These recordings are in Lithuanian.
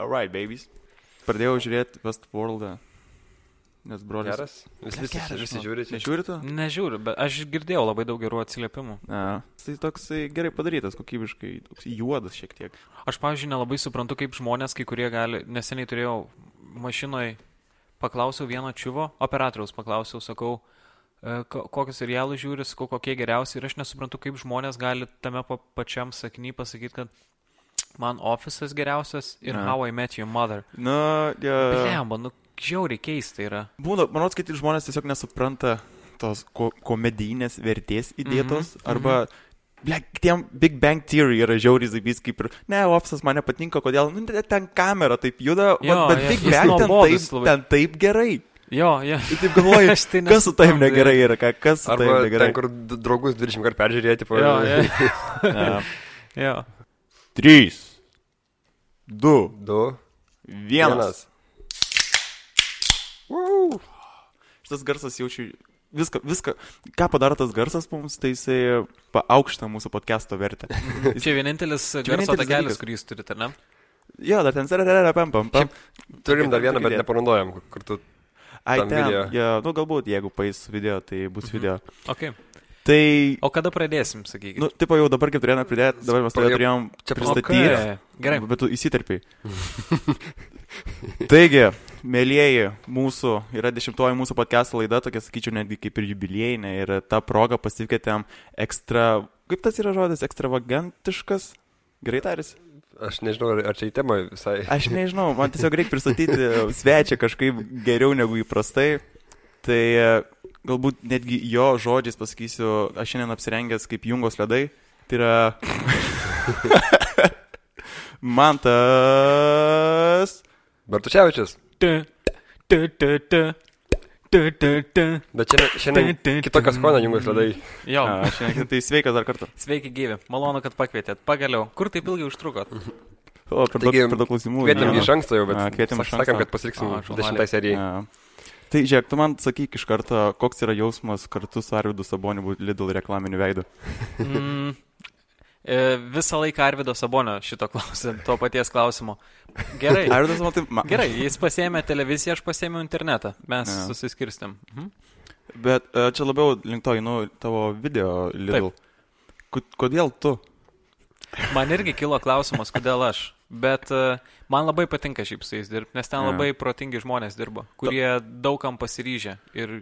Alright, babies. Pradėjau žiūrėti Westworld. Nes brolis. Geras. Vis, visi, geras, visi žiūri. Nežiūri tu? Nežiūriu, bet aš girdėjau labai daug gerų atsiliepimų. Ne. Tai toks gerai padarytas, kokybiškai, toks juodas šiek tiek. Aš, pavyzdžiui, nelabai suprantu, kaip žmonės, kai kurie gali, neseniai turėjau mašinoje, paklausiau vieno čiuvo, operatoriaus paklausiau, sakau, e, ko- kokius serialus žiūri, sakau, kokie geriausi ir aš nesuprantu, kaip žmonės gali tame pa pačiam sakiny pasakyti, kad man ofisas geriausias ir Na. How I Met Your Mother. Na, ja. Blemba, nu, žiauriai keista yra. Būna, manau, kad žmonės tiesiog nesupranta tos ko komedijinės vertės įdėtos, Mhm, mhm, arba, ble, tiem Big Bang Theory yra žiauriai zaibys kaip ir, ne, ofisas man nepatinka, kodėl, nu, ten- ten kamera taip juda, Jo, vat, bet jo, Big Bang ten nuobodus taip, labai. ten taip gerai. Jo, jo. Ir taip galvoju, Aš tai kas su tavim negerai yra, ką, kas su tavim Arba negerai. ten, kur draugus 20 kartų peržiūrėti, tipo, Jo, jo. Ja. jo. Trys, du, du, vienas. vienas. Woo! Šitas garsas jaučiu. Viską, viską, ką padaro tas garsas mums, tai jisai paaukština mūsų podcast'o vertę. Čia vienintelis garso vienintelis takelis, kurį jūs turite, ne? Jo, dar ten sererere, pam, pam, pam. Turim dar vieną, bet nepanaudojam, kur- tu... Ai, ten, video. jo, nu galbūt, jeigu paės video, tai bus video. Okay. Tai, O kada pradėsim, sakykime? nu, tipo, jau dabar kaip turėjome pridėti, dabar mes tave turėjom čia pristatyti. Okay. Gerai. Bet tu įsiterpiai. Taigi, mėlyjeji, mūsų yra dešimtoji mūsų podcast laida, tokia sakyčiau netgi kaip ir jubiliejinė ir tą progą pasikvietėm ekstra, kaip tas yra žodis, ekstravagantiškas, gerai taris? Aš nežinau, ar, čia į temą visai. Aš nežinau, man tiesiog reikia pristatyti svečią kažkaip geriau negu įprastai. Tai e, galbūt netgi jo žodžiais pasakysiu, aš šiandien apsirengęs kaip jungos ledai. Tai yra Mantas. Bartuševičius. Tu, tu, tu, tu, tu, tu, tu. Bet šiandien, šiandien kitokios skonio jungus ledai. Jo, A, šiandien tai sveikas dar kartą. sveiki gyvi. Malonu, kad pakvietėt. Pagaliau. Kur taip ilgai užtrukot? O, per daug, Taigi, per daug klausimų. Kvietėm iš anksto jau, bet A, kvietėm iš anksto. sakėm, kad pasiliksim A, šaunuoliai. dešimtai serijai. A. Tai žiūrėk, tu man sakyk iš karto, koks yra jausmas kartu su Arvidu Saboniu būti Lidl reklaminiu veidu. Mm, e, visą laiką Arvido Sabonio šito klausė, to paties klausimo. Gerai. Arvidas man tai... Ma, Gerai, jis pasėmė televiziją, aš pasėmiau internetą. Mes Ne. susiskirstėm. Mhm. Bet e, čia labiau link to, nu, tavo video Lidl. Ko- Kodėl tu? Man irgi kilo klausimas, kodėl aš. Bet e, man labai patinka šiaip su jais dirbti, nes ten labai protingi žmonės dirba, kurie daugam pasiryžę. Ir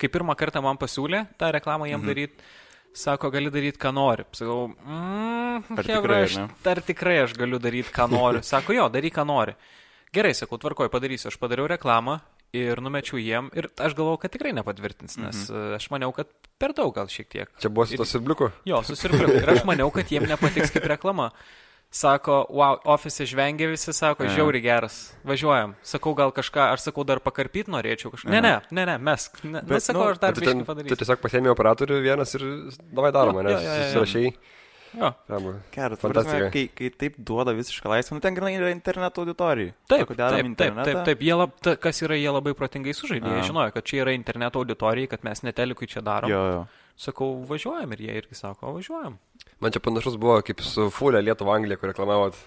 kai pirmą kartą man pasiūlė tą reklamą jiem mhm. daryti, sako, gali daryti, ką nori. Sakau, mm, Ar hebra, tikrai, aš, ar tikrai aš galiu daryti, ką noriu. Sako, jo, daryk, ką nori. Gerai, sakau, tvarkoj, padarysiu. Aš padariau reklamą ir numečiau jiem ir aš galvojau, kad tikrai nepatvirtins, nes mhm. aš maniau, kad per daug gal šiek tiek. Čia buvo su to sibliuku. Jo, susirgau. Ir aš maniau, kad jiem nepatiks kaip reklama. Sako, wow, ofise žvengia visi, sako, žiauri geras, važiuojam. Sakau, gal kažką, aš sakau, dar pakarpyt norėčiau kažką. Ne, ne, ne, ne, mes. Ne, Bet, Bet, sakau, nu, aš dar biškai ten, tu padarysiu. tiesiog pasėmė operatorių vienas ir davai daroma, nes jo, jo, jo. Jo. Geras, Fantastika. Kai, kai taip duoda visišką laisvę, nu ten grinai yra interneto auditorija. Taip, taip, taip, internetą. taip, taip. Jie lab, ta, kas yra, jie labai protingai sužaidė. Jie žinojo, kad čia yra interneto auditorijai, kad mes netelikui čia darom. Jo, jo. Sakau, važiuojam ir jie irgi sako, važiuojam. Man čia panašus buvo kaip su Fulė Lietuva Anglija, kur reklamavot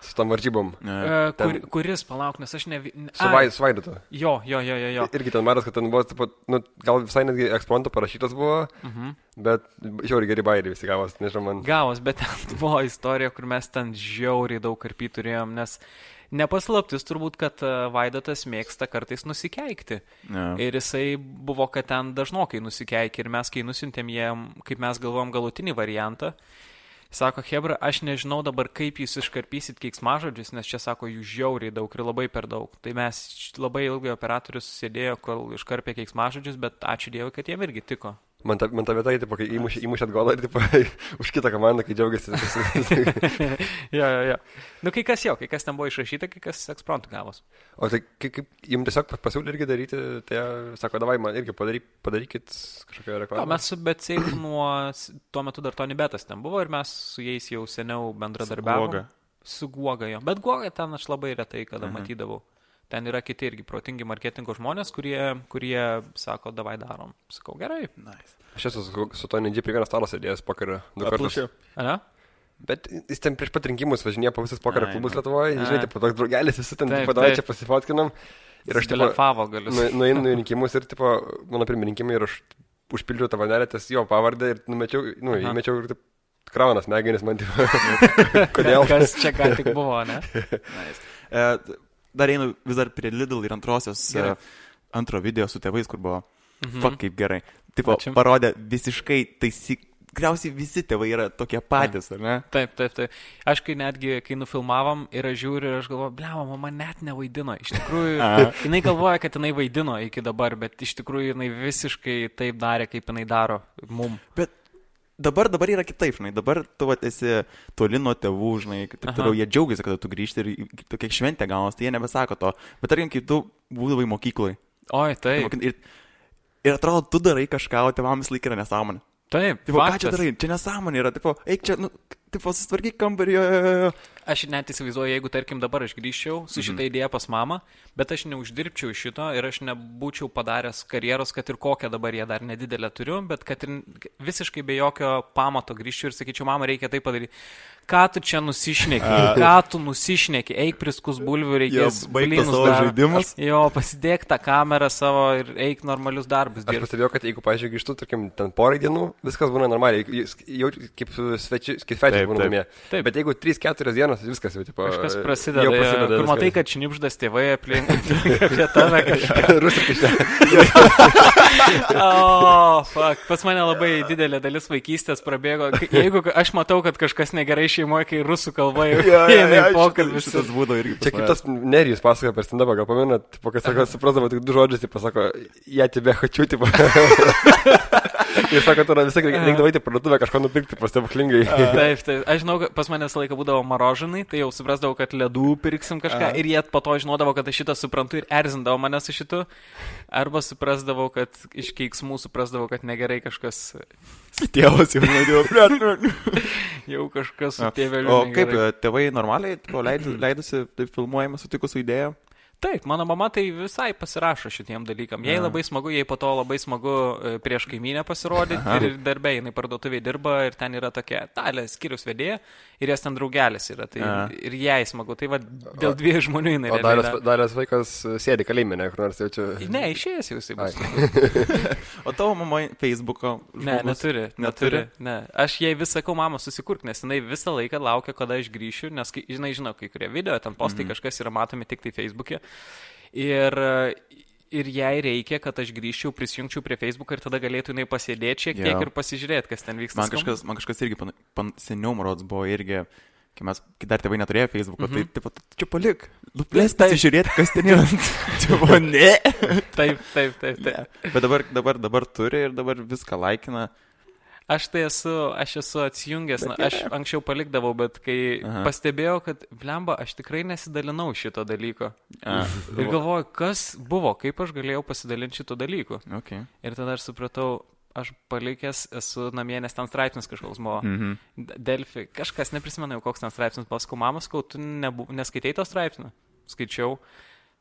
su tam varžybom. E, kur, kuris, palauk, nes aš ne... ne Su Vai- Vaidotu. Jo, jo, jo, jo. jo. Irgi ten maras, kad ten buvo, taip nu, gal visai netgi eksponto parašytas buvo, Mhm. bet žiauriai geri bairiai visi gavos, nežinau, man. Gavos, bet ten buvo istorija, kur mes ten žiauriai daug karpy turėjom, nes nepaslaptis turbūt, kad e, Vaidotas mėgsta kartais nusikeikti. Ne. Ir jisai buvo, kad ten dažnokai nusikeikė ir mes, kai nusintėm jiem, kaip mes galvom, galutinį variantą, sako, Hebra, aš nežinau dabar, kaip jūs iškarpysit keiksmažodžius, nes čia sako, jų žiauriai daug ir labai per daug. Tai mes labai ilgai operatorius sėdėjo, kol iškarpė keiksmažodžius, bet ačiū Dievui, kad jiem irgi tiko. Man ta, man ta vieta, tipo, kai įmušė, įmušėt golą ir tipo, už kitą komandą, kai džiaugiasi. jo, jo, jo. Nu, kai kas jo, kai kas ten buvo išrašyta, kai kas ekspromtų gavos. o tai kaip, kaip jums tiesiog pasiūlė irgi daryti, tai sako, davai man irgi padaryk, padarykit kažkokią reklamą. mes su Betseilu nuo, tuo metu dar Tony Betas ten buvo ir mes su jais jau seniau bendradarbiavome. Guoga. Su Guoga jo. Bet Guoga ten aš labai retai kada Mhm. matydavau. Ten yra kiti irgi protingi marketingo žmonės, kurie, kurie sako, davai darom. Sakau, gerai. Nice. Aš esu su, su to Nidži prie vieno stalo sėdėjęs pokerio du kartus. A, ne? Bet jis ten prieš pat rinkimus važinėjo po visus pokerio klubus nu. Lietuvoje, Ai. žinai, tipo, toks draugelis, visi ten, Taip, taip. čia pasifotkinam. Ir aš, Telefavo galiu. nu- nueinu į rinkimus ir, tipo, mano pirmie rinkimai ir aš užpildžiau tą vanelę, tas jo pavardę ir numečiau, nu, įmečiau ir, taip, kraunas smegenis man, tipo, kodėl? Kas čia ką tik buvo, ne? Nice. E, dar einu vis dar prie Lidl ir antrosios e, Gerai. antro video su tėvais, kur buvo. Mhm. Fuck, kaip gerai. Ačiū. parodė visiškai taisyk. Tikriausiai visi tėvai yra tokie patys, ar ne? Taip, taip, taip. Aš kai netgi, kai nufilmavom ir aš žiūriu ir aš galvoju, blema, mama net nevaidino. Iš tikrųjų, jinai galvoja, kad jinai vaidino iki dabar, bet iš tikrųjų jinai visiškai taip darė, kaip jinai daro mum. Bet dabar, dabar yra kitaip, žinai. Dabar tu vat, esi toli nuo tėvų, žinai. Taip toliau jie džiaugiasi, kad tu grįžti ir tokia šventė gaunas, tai jie nebesako to. Bet tarkim, kai tu būdavai mokyklai. Oi, taip. Ir, ir atrodo, tu darai kažką, o tėvams laik yra nesąmonė. Taip, Tipo, ką čia darai? Čia nesąmonė yra. Tipo, eik čia, nu, tipo, susitvarkyk kambarį. jo, jo, jo. Aš net įsivaizduoju, jeigu, tarkim, dabar aš grįžčiau su šitą Mhm. idėją pas mamą, bet aš neuždirbčiau iš šito ir aš nebūčiau padaręs karjeros, kad ir kokią dabar jie dar nedidelę turiu, bet kad ir visiškai be jokio pamato grįžčiau ir sakyčiau, mama, reikia tai padaryti. Ką tu čia nusišneki? Ką tu nusišneki? Eik priskus bulvių, reikės blynus savo dar. žaidimus. Jo, pasidėk tą kamerą savo ir eik normalius darbus Aš dirbti. pastebėjau, kad jeigu, pažiūrėjau, grįžtu, tarkim, ten porai dienų, viskas būna normaliai, jau kaip svečiai Taip, būna taip. namie. Taip. Bet jeigu 3-4 dienos, viskas jau, tipo, Kažkas prasideda. Jau prasideda. Kur matai, kad šnipždas tėvai aplink prie tave kažką. Rusiškai šneka. O, fuck. Pas mane labai didelė dalis vaikystės prabėgo. Jeigu aš matau, kad kažkas negerai šeimoje, kai rusų kalba jau eina į pokalbį. Šitas būdavo irgi. Čia kaip tas Nerijus pasakoja per stand-upą, gal pamenat, tipo, kad sako, suprasdavo tik du žodžius, tai pasako, jie tebe hačiu, tipo. Ir sako, tu vis tiek reikdavo eiti parduotuvę kažko nupirkti, pastebuklingai. Taip, taip. Aš žinau, pas mane visą laiką būdavo marožinai, tai jau suprasdavau, kad ledų pirksim kažką Aha. ir jie po to žinodavo, kad aš šitą suprantu ir erzindavo mane su šitu. Arba suprasdavau, kad iš keiksmų suprasdavau, kad negerai kažkas, Tėvas jau norėjo. jau kažkas su O tėveliu. kaip negerai. tėvai normaliai tipo, leid- leidosi taip filmuojama sutikus su idėja? Taip, mano mama tai visai pasirašo šitiem dalykam. Jai labai smagu, jai po to labai smagu e, prieš kaiminę pasirodyti ir darbė, jinai parduotuvėje dirba ir ten yra tokia talė skirius vedėja ir jas ten draugelis yra. Tai Aha. ir jai smagu. Tai va dėl dviejų žmonių jinai. O daręs, da- daręs vaikas sėdi kalėjime, ne, kur nors jaučiu. Ne, išėjęs jau jisai bus. O tavo mama Facebook'o. Ne, neturi, neturi. Neturi? Ne. Aš jai vis sakau, mama, susikurk, nes jinai visą laiką laukia, kada aš grįšiu, nes, kai- žinai, žinau, kai kurie video, ten postai mm -hmm. kažkas yra matomi tik tai Facebook'e. Ir, ir jai reikia, kad aš grįžčiau, prisijungčiau prie Facebook'o ir tada galėtų jinai pasėdėti šiek tiek Jo. ir pasižiūrėti, kas ten vyksta. Man kažkas, man kažkas irgi pan, pan, seniau, marods, buvo irgi, kai mes, kai dar tėvai neturėjo Facebook'o, mm Mhm. -hmm. tai, tipo, tu čia palik, nuplės, Taip. pasižiūrėti, kas ten yra. tipo, ne. Taip, taip, taip, taip. ne. Bet dabar, dabar, dabar turi ir dabar viską laikina. Aš tai esu, aš esu atsijungęs, na, aš anksčiau palikdavau, bet kai Aha. pastebėjau, kad, blemba, aš tikrai nesidalinau šito dalyko. A, Ir galvoju, kas buvo, kaip aš galėjau pasidalinti šito dalyku. okay. Ir tada aš supratau, aš palikęs esu namie, nes ten straipsnis kažkoks buvo. Mhm. D- Delfi, kažkas neprisimenu, koks ten straipsnis, pasakau, mama, sakau, tu nebu, neskaitei to straipsnio? Skaičiau.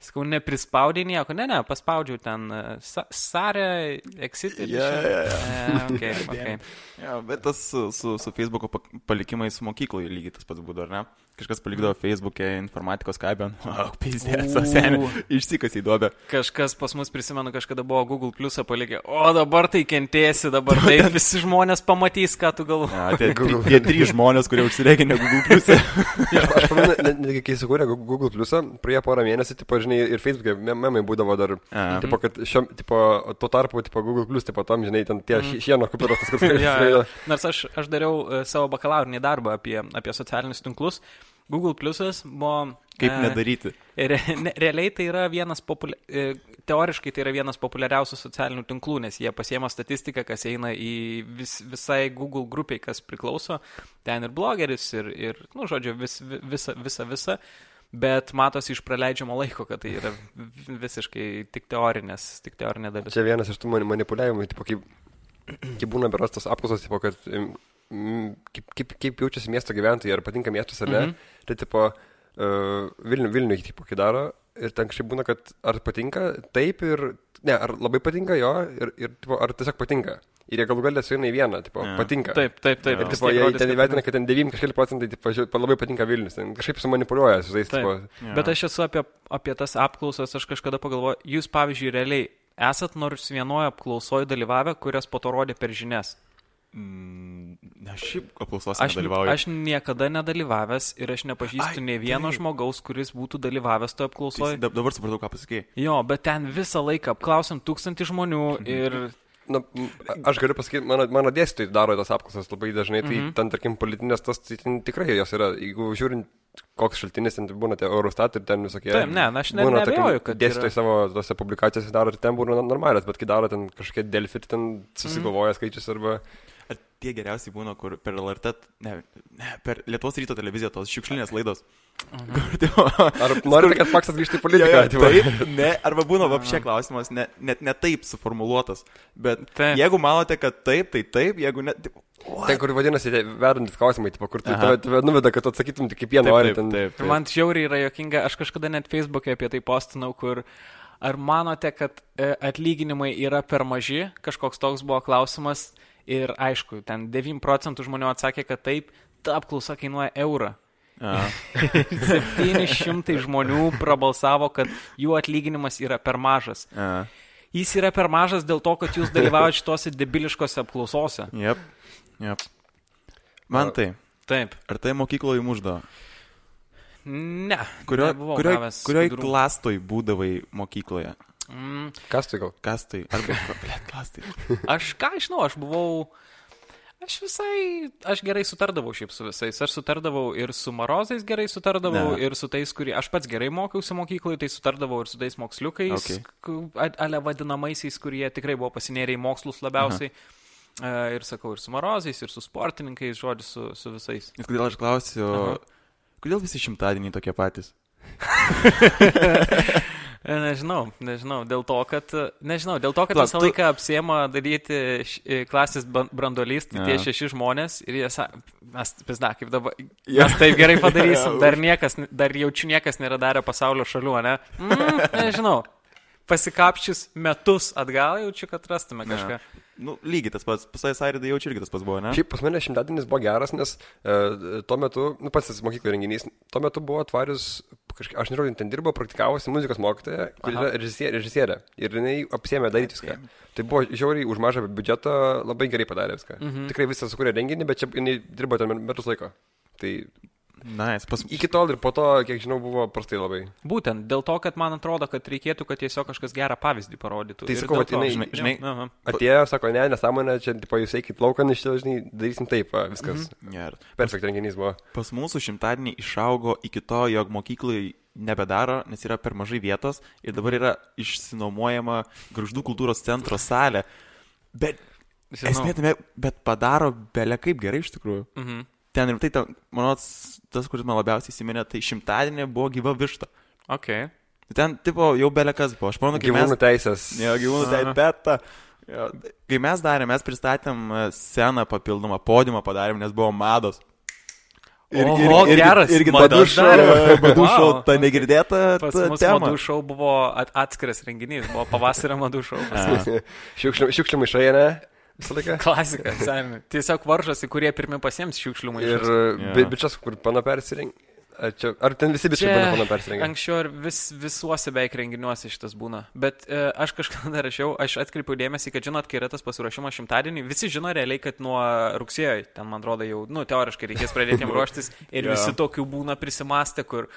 Sakau, neprispaudai nieko, ne, ne, paspaudžiau ten uh, sa Sarė, Exit. Jo, jo, jo. Okay, okay. Ja, bet tas su, su, su Facebook'o pa- palikimais mokykloje lygiai tas pats būdavo, ar ne? Kažkas palikdavo Facebook'e informatikos kabę. O, pizdės, U. senė. Išsikas į duobę. Kažkas pas mus, prisimenu, kažkada buvo Google Plus'ą palikę. O dabar tai kentėsi, dabar tai visi žmonės pamatys, ką tu galvoji. Ja, tie, tri, tie trys žmonės, kurie užsiregė Google Plus. Aš pamenu, net- netgi kai sukūrė Gu- Google Plus, praėjo porą mėnesių, tipo, žinai, ir Facebook'e mem- memai būdavo dar, A. tipo, kad šiom, tipo, tuo tarpu, tipo, Google Plus, tipo, tam, žinai, ten tie mm. šieno kupiros, tas, kur Ja, ja. Nors aš, aš dariau e, savo bakalaurinį darbą apie, apie socialinius tinklus. Google Plus'as buvo... Kaip e, nedaryti. Re, ne, realiai tai yra vienas populia, e, teoriškai tai yra vienas populiariausių socialinių tinklų, nes jie pasiema statistiką, kas eina į vis, visai Google grupiai, kas priklauso. Ten ir blogeris, ir, ir nu, žodžiu, vis, vi- visa, visa, visa. Bet matosi iš praleidžiamo laiko, kad tai yra vi- visiškai tik teorinės, tik teorinė dalis. Čia vienas iš tų mani- manipuliavimų, tipo, kaip, kaip būna beras tos apklausos, tipo, kad kaip, kaip, kaip jaučiasi miesto gyventojai, ar patinka miestas ar ne. Mm. -hmm. Tai, tipo, uh, Vilnių, Vilnių, tipo, kai daro, ir ten kažkaip būna, kad ar patinka, taip ir, ne, ar labai patinka jo, ir, ir tipo, ar tiesiog patinka. Ir jie galų galę sueina į vieną, tipo, Jo. patinka. Taip, taip, taip. Ir tipo, jie ten įvertina, kad ten 9 kažkiek procentai tipo, labai patinka Vilnius. Ten kažkaip sumanipuliuoja su tais. Tipo, Jo. Bet aš esu apie, apie tas apklausas, aš kažkada pagalvoju, jūs pavyzdžiui realiai esat nors vienoje apklausoje dalyvavę, kurias po to rodė per žinias. Mm, Aš šiaip apklausose Aš, dalyvauju. aš niekada nedalyvavęs ir aš nepažįstu Ai, nei vieno taip. žmogaus, kuris būtų dalyvavęs toje apklausoje. Dabar supratau, ką pasakėjai. Jo, bet ten visą laiką apklausim tūkstantį žmonių ir... Na, aš galiu pasakyti, mano, mano dėstytojai daro tas apklausas labai dažnai, tai Mhm. ten, tarkim, politinės tas, tai ten tikrai jos yra, jeigu žiūrint, koks šaltinis ten būna tie Eurostat ir ten visokie. Taip, ne, aš ne- būna, neabejoju, kad Dėstytojai yra- savo tose publikacijose daro ir ten būna normalios, bet kai daro ten kažkokie delfi, tai ten Mhm. susigalvoja skaičius arba... Ar tie geriausiai būna, kur per LRT, ne, ne per Lietuvos ryto televiziją tos šiukšlinės laidos. Kur, tipo, Ar norite, kad Paksas grįžtų į politiką? Jo, jo, taip, ne, arba būna vapšė klausimas, net net ne taip suformuluotas. Bet Taip. jeigu manote, kad taip, tai taip, jeigu ne... Taip, Ten, kur vadinasi, vedantis klausimai, tipo, kur Aha. tave, nuveda, kad tu atsakytum tik kaip jie nori. man žiauriai yra jokinga, aš kažkada net Facebook'e apie tai postinau, kur ar manote, kad e, atlyginimai yra per maži, kažkoks toks buvo klausimas ir aišku, ten 9 procentų žmonių atsakė, kad taip, ta apklausa kainuoja eurą. A, 700 žmonių prabalsavo, kad jų atlyginimas yra per mažas. a, Jis yra per mažas dėl to, kad jūs dalyvaujate šitose debiliškose apklausose. jep, jep. Man tai, Taip. ar tai mokykloje muždo? Ne. Kurio, nebuvau kurioj, kurioj klastoj būdavai mokykloje? Mm, Kas tai gal? Kas tai? Arba, blėt, klastai. Aš ką žinau, aš buvau. Aš visai, aš gerai sutardavau šiaip su visais. Aš sutardavau ir su Marozais gerai sutardavau, Ne. ir su tais, kurie... Aš pats gerai mokiausi mokykloje, tai sutardavau ir su tais moksliukais, Okay. ale vadinamaisiais, kurie tikrai buvo pasinėrę į mokslus labiausiai. Uh, ir sakau, ir su Marozais, ir su sportininkais, žodžiu, su, su visais. Nes kodėl aš klausiu, Aha. kodėl visi šimtadieniai tokie patys? E, Nežinau, nežinau, dėl to, kad, e, nežinau, dėl to, kad Palauk, visą tu- laiką apsiema daryti š- e, klasės brandolys, tai tie Ja. šeši žmonės ir jie sako, mes, pizda, kaip dabar, Ja. mes taip gerai padarysim, Ja, dar niekas, dar jaučiu niekas nėra darę pasaulio šalių, ne? Mm, nežinau, pasikapčius metus atgal jaučiu, kad rastume kažką. Nu, lygiai tas pats, pasai Sairidai jaučiu irgi tas pats buvo, ne? Šiaip pas mane šimtadienis buvo geras, nes e, tuo metu, nu pats tas mokyklo renginys, tuo metu buvo tvarius, kažkaip, aš nežinau, ten dirbo, praktikavosi muzikos mokytoja, kuri yra režisierė, režisierė. Ir jinai apsėmė daryti viską. Tai buvo žiauriai už mažą biudžetą, labai gerai padarė viską. Mhm. Tikrai visą sukūrė renginį, bet čia jinai dirbo ten metus laiko. Tai Nice, pas... iki tol ir po to, kiek žinau, buvo prastai labai. Būtent dėl to, kad man atrodo, kad reikėtų, kad tiesiog kažkas gerą pavyzdį parodytų. Tai sakau, to- žinai- žinai- Jo, aha. Atėjo, sako, ne, nesąmonė, čia, tipo, jūs eikit laukan iš čia, žinai, darysim taip, viskas. Mhm. Ger. Perfekt renginys buvo. Pas mūsų šimtadienį išaugo iki to, jog mokyklai nebedaro, nes yra per mažai vietos ir dabar yra išsinuomojama Gruždų kultūros centro salė. Bet, Žinau. esmė, tame, bet padaro belia kaip gerai iš tikrųjų. Mhm. Ten rimtai, ten, manau, tas, kuris man labiausiai įsiminė, tai šimtadienį buvo gyva višta. Ok. Ten, tipo, jau belia kas buvo. Aš manau, mes... Gyvūnų teisės. Jo, gyvūnų tai Aha. beta. Jo, kai mes darėme, mes pristatėm e, sceną papildomą, podiumą padarėm, nes buvo mados. Oho, geras, irgi Badušo, darėm. Badušo, Wow. ta negirdėta Pas ta mus tema. madų šou buvo at atskiras renginys, buvo pavasario madų. Šiukšlių šiukšlių maišai, ne? Visą laiką. Klasika, seniai. Tiesiog varžosi, kurie pirmi pasiems šiukšlių Ir maišus. Jo. bi- bičias, kur pano persirengė. Ar, čia, ar ten visi bičiai būna pano persirengę? anksčiau ir vis, visuose beveik renginiuose šitas būna. Bet e, aš kažkada rašiau, aš atkreipiau dėmesį, kad žinot, kai yra tas pasiruošimas šimtadienį, visi žino realiai, kad nuo rugsėjo, ten man atrodo jau, nu, teoriškai reikės pradėti jam ruoštis ir Jo. visi tokių būna prisimastę, kur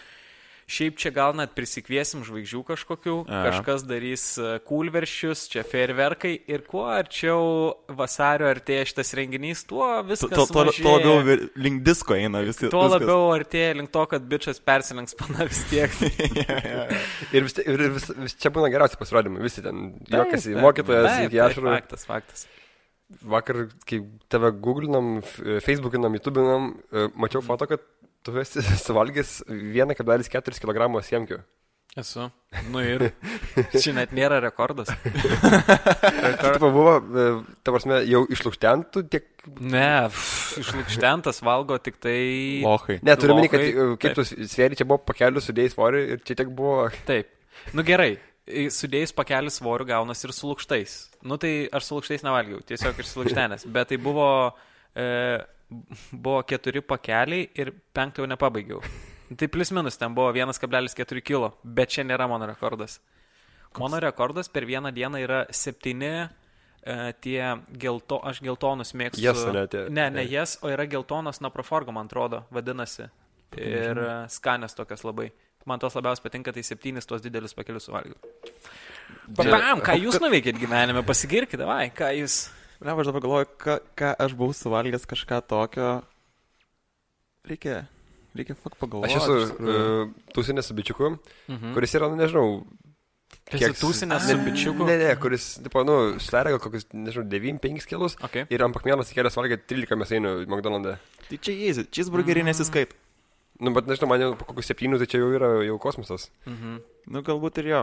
šiaip čia gal net prisikviesim žvaigždžių kažkokių, Aha. kažkas darys e, kūlveršius, čia fejerverkai ir kuo arčiau vasario artėja šitas renginys, tuo viskas. To, to, to mažėja. labiau link disko eina visi. Tuo viskas. labiau artėja link to, kad bičias persilenks pana vis tiek. Ir, vis, ir vis, vis, čia būna geriausi pasirodymai. Visi ten juokiasi. Mokytojas, iki ašarų. Faktas, faktas. Vakar, kai tave googlinam, facebookinam, youtubinom, e, mačiau foto, kad tu esi suvalgęs 1,4 kg siemkių. Esu. Nu ir. Čia net nėra rekordas. Rekord... Taip buvo, e, ta prasme, jau išlūkštentų tiek... Ne, išlūkštentas valgo tik tai. Lochai. Ne, turiu minį, kad e, kaip tu sveri, čia buvo pakelių sudėjai svorį ir čia tiek buvo... Taip. Nu gerai. sudėjus pakelį svorių gaunasi ir su lūkštais. Nu tai aš su lūkštais nevalgiau, tiesiog iš lūkštenės. Bet tai buvo, e, buvo keturi pakeliai ir penktą jau nepabaigiau. Tai plus minus ten buvo 1,4 kg, bet čia nėra mano rekordas. Mano rekordas per vieną dieną yra septyni e, tie gelto, aš geltonus mėgstu. Jas, ane, tie- ne, ne jas, o yra geltonas naproforgo, man atrodo, vadinasi. Ir e, skanės tokias labai. Man tos labiausiai patinka, tai septynis tuos didelius pakelius suvalgiau. Pam, ką jūs nuveikėt gyvenime, pasigirkite, vai, ką jūs. Ne, aš dabar galvoju, ką, ką aš buvau suvalgęs kažką tokio. Reikia, reikia fakt pagalvoti. Aš esu uh, tūsinės su bičiuku, Mhm. kuris yra, nu, nežinau, Esi tūsinęs su bičiuku? Ne, ne, kuris, tipo, nu, sveria gal kokius, nežinau, 9-5 kilus. Okay. Ir ant pakmienos įkėlęs valgė 13 mėsainių McDonald's. Tai čia easy, cheeseburgerį nesiskaito. Nu, bet nežinau, man jau po kokius 7, tai čia jau yra jau kosmosas. Mhm. Nu, galbūt ir jo.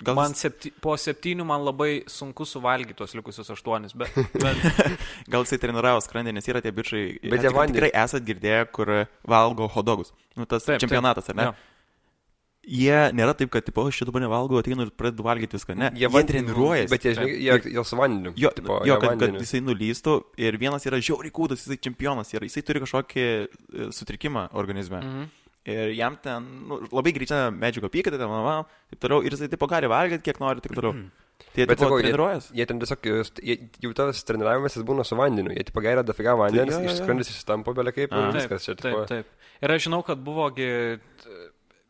Gal Man septy, po septynių man labai sunku suvalgyti tuos likusius aštuonis, bet, bet gal jisai treniravo skrandį, nes yra tie bičiai. Bet jie vandenį- Tikrai esat girdėję, kur valgo hodogus. Nu, tas Taip, taip, čempionatas, ar ne? jo. Jie nėra taip, kad, tipo, aš šitą dabar nevalgau, ateinu ir pradedu valgyti viską. Ne, jie, jie treniruojasi. Bet jie, žinai, jie, jie su vandeniu. Jo, tipo, jo kad, kad vandeniu. jisai nulystų ir vienas yra žiauriai kūdas, jisai čempionas yra, jisai turi kažkokį e, sutrikimą organizme. Mhm. Ir jam ten nu, labai greita medžiago apykaita, ten, va, taip toliau, ir jisai tipo gali valgyti, kiek nori, taip toliau. Tai jie Bet sakau, jie, treniruojas. jie ten tiesiog, jie, jau tas treniravimas jis būna su vandeniu. Jie tipo geria dafiga vandens, jo. išskrandis išstampo belia kaip ir A. viskas čia. Taip, taip. Ir aš žinau, kad buvogi.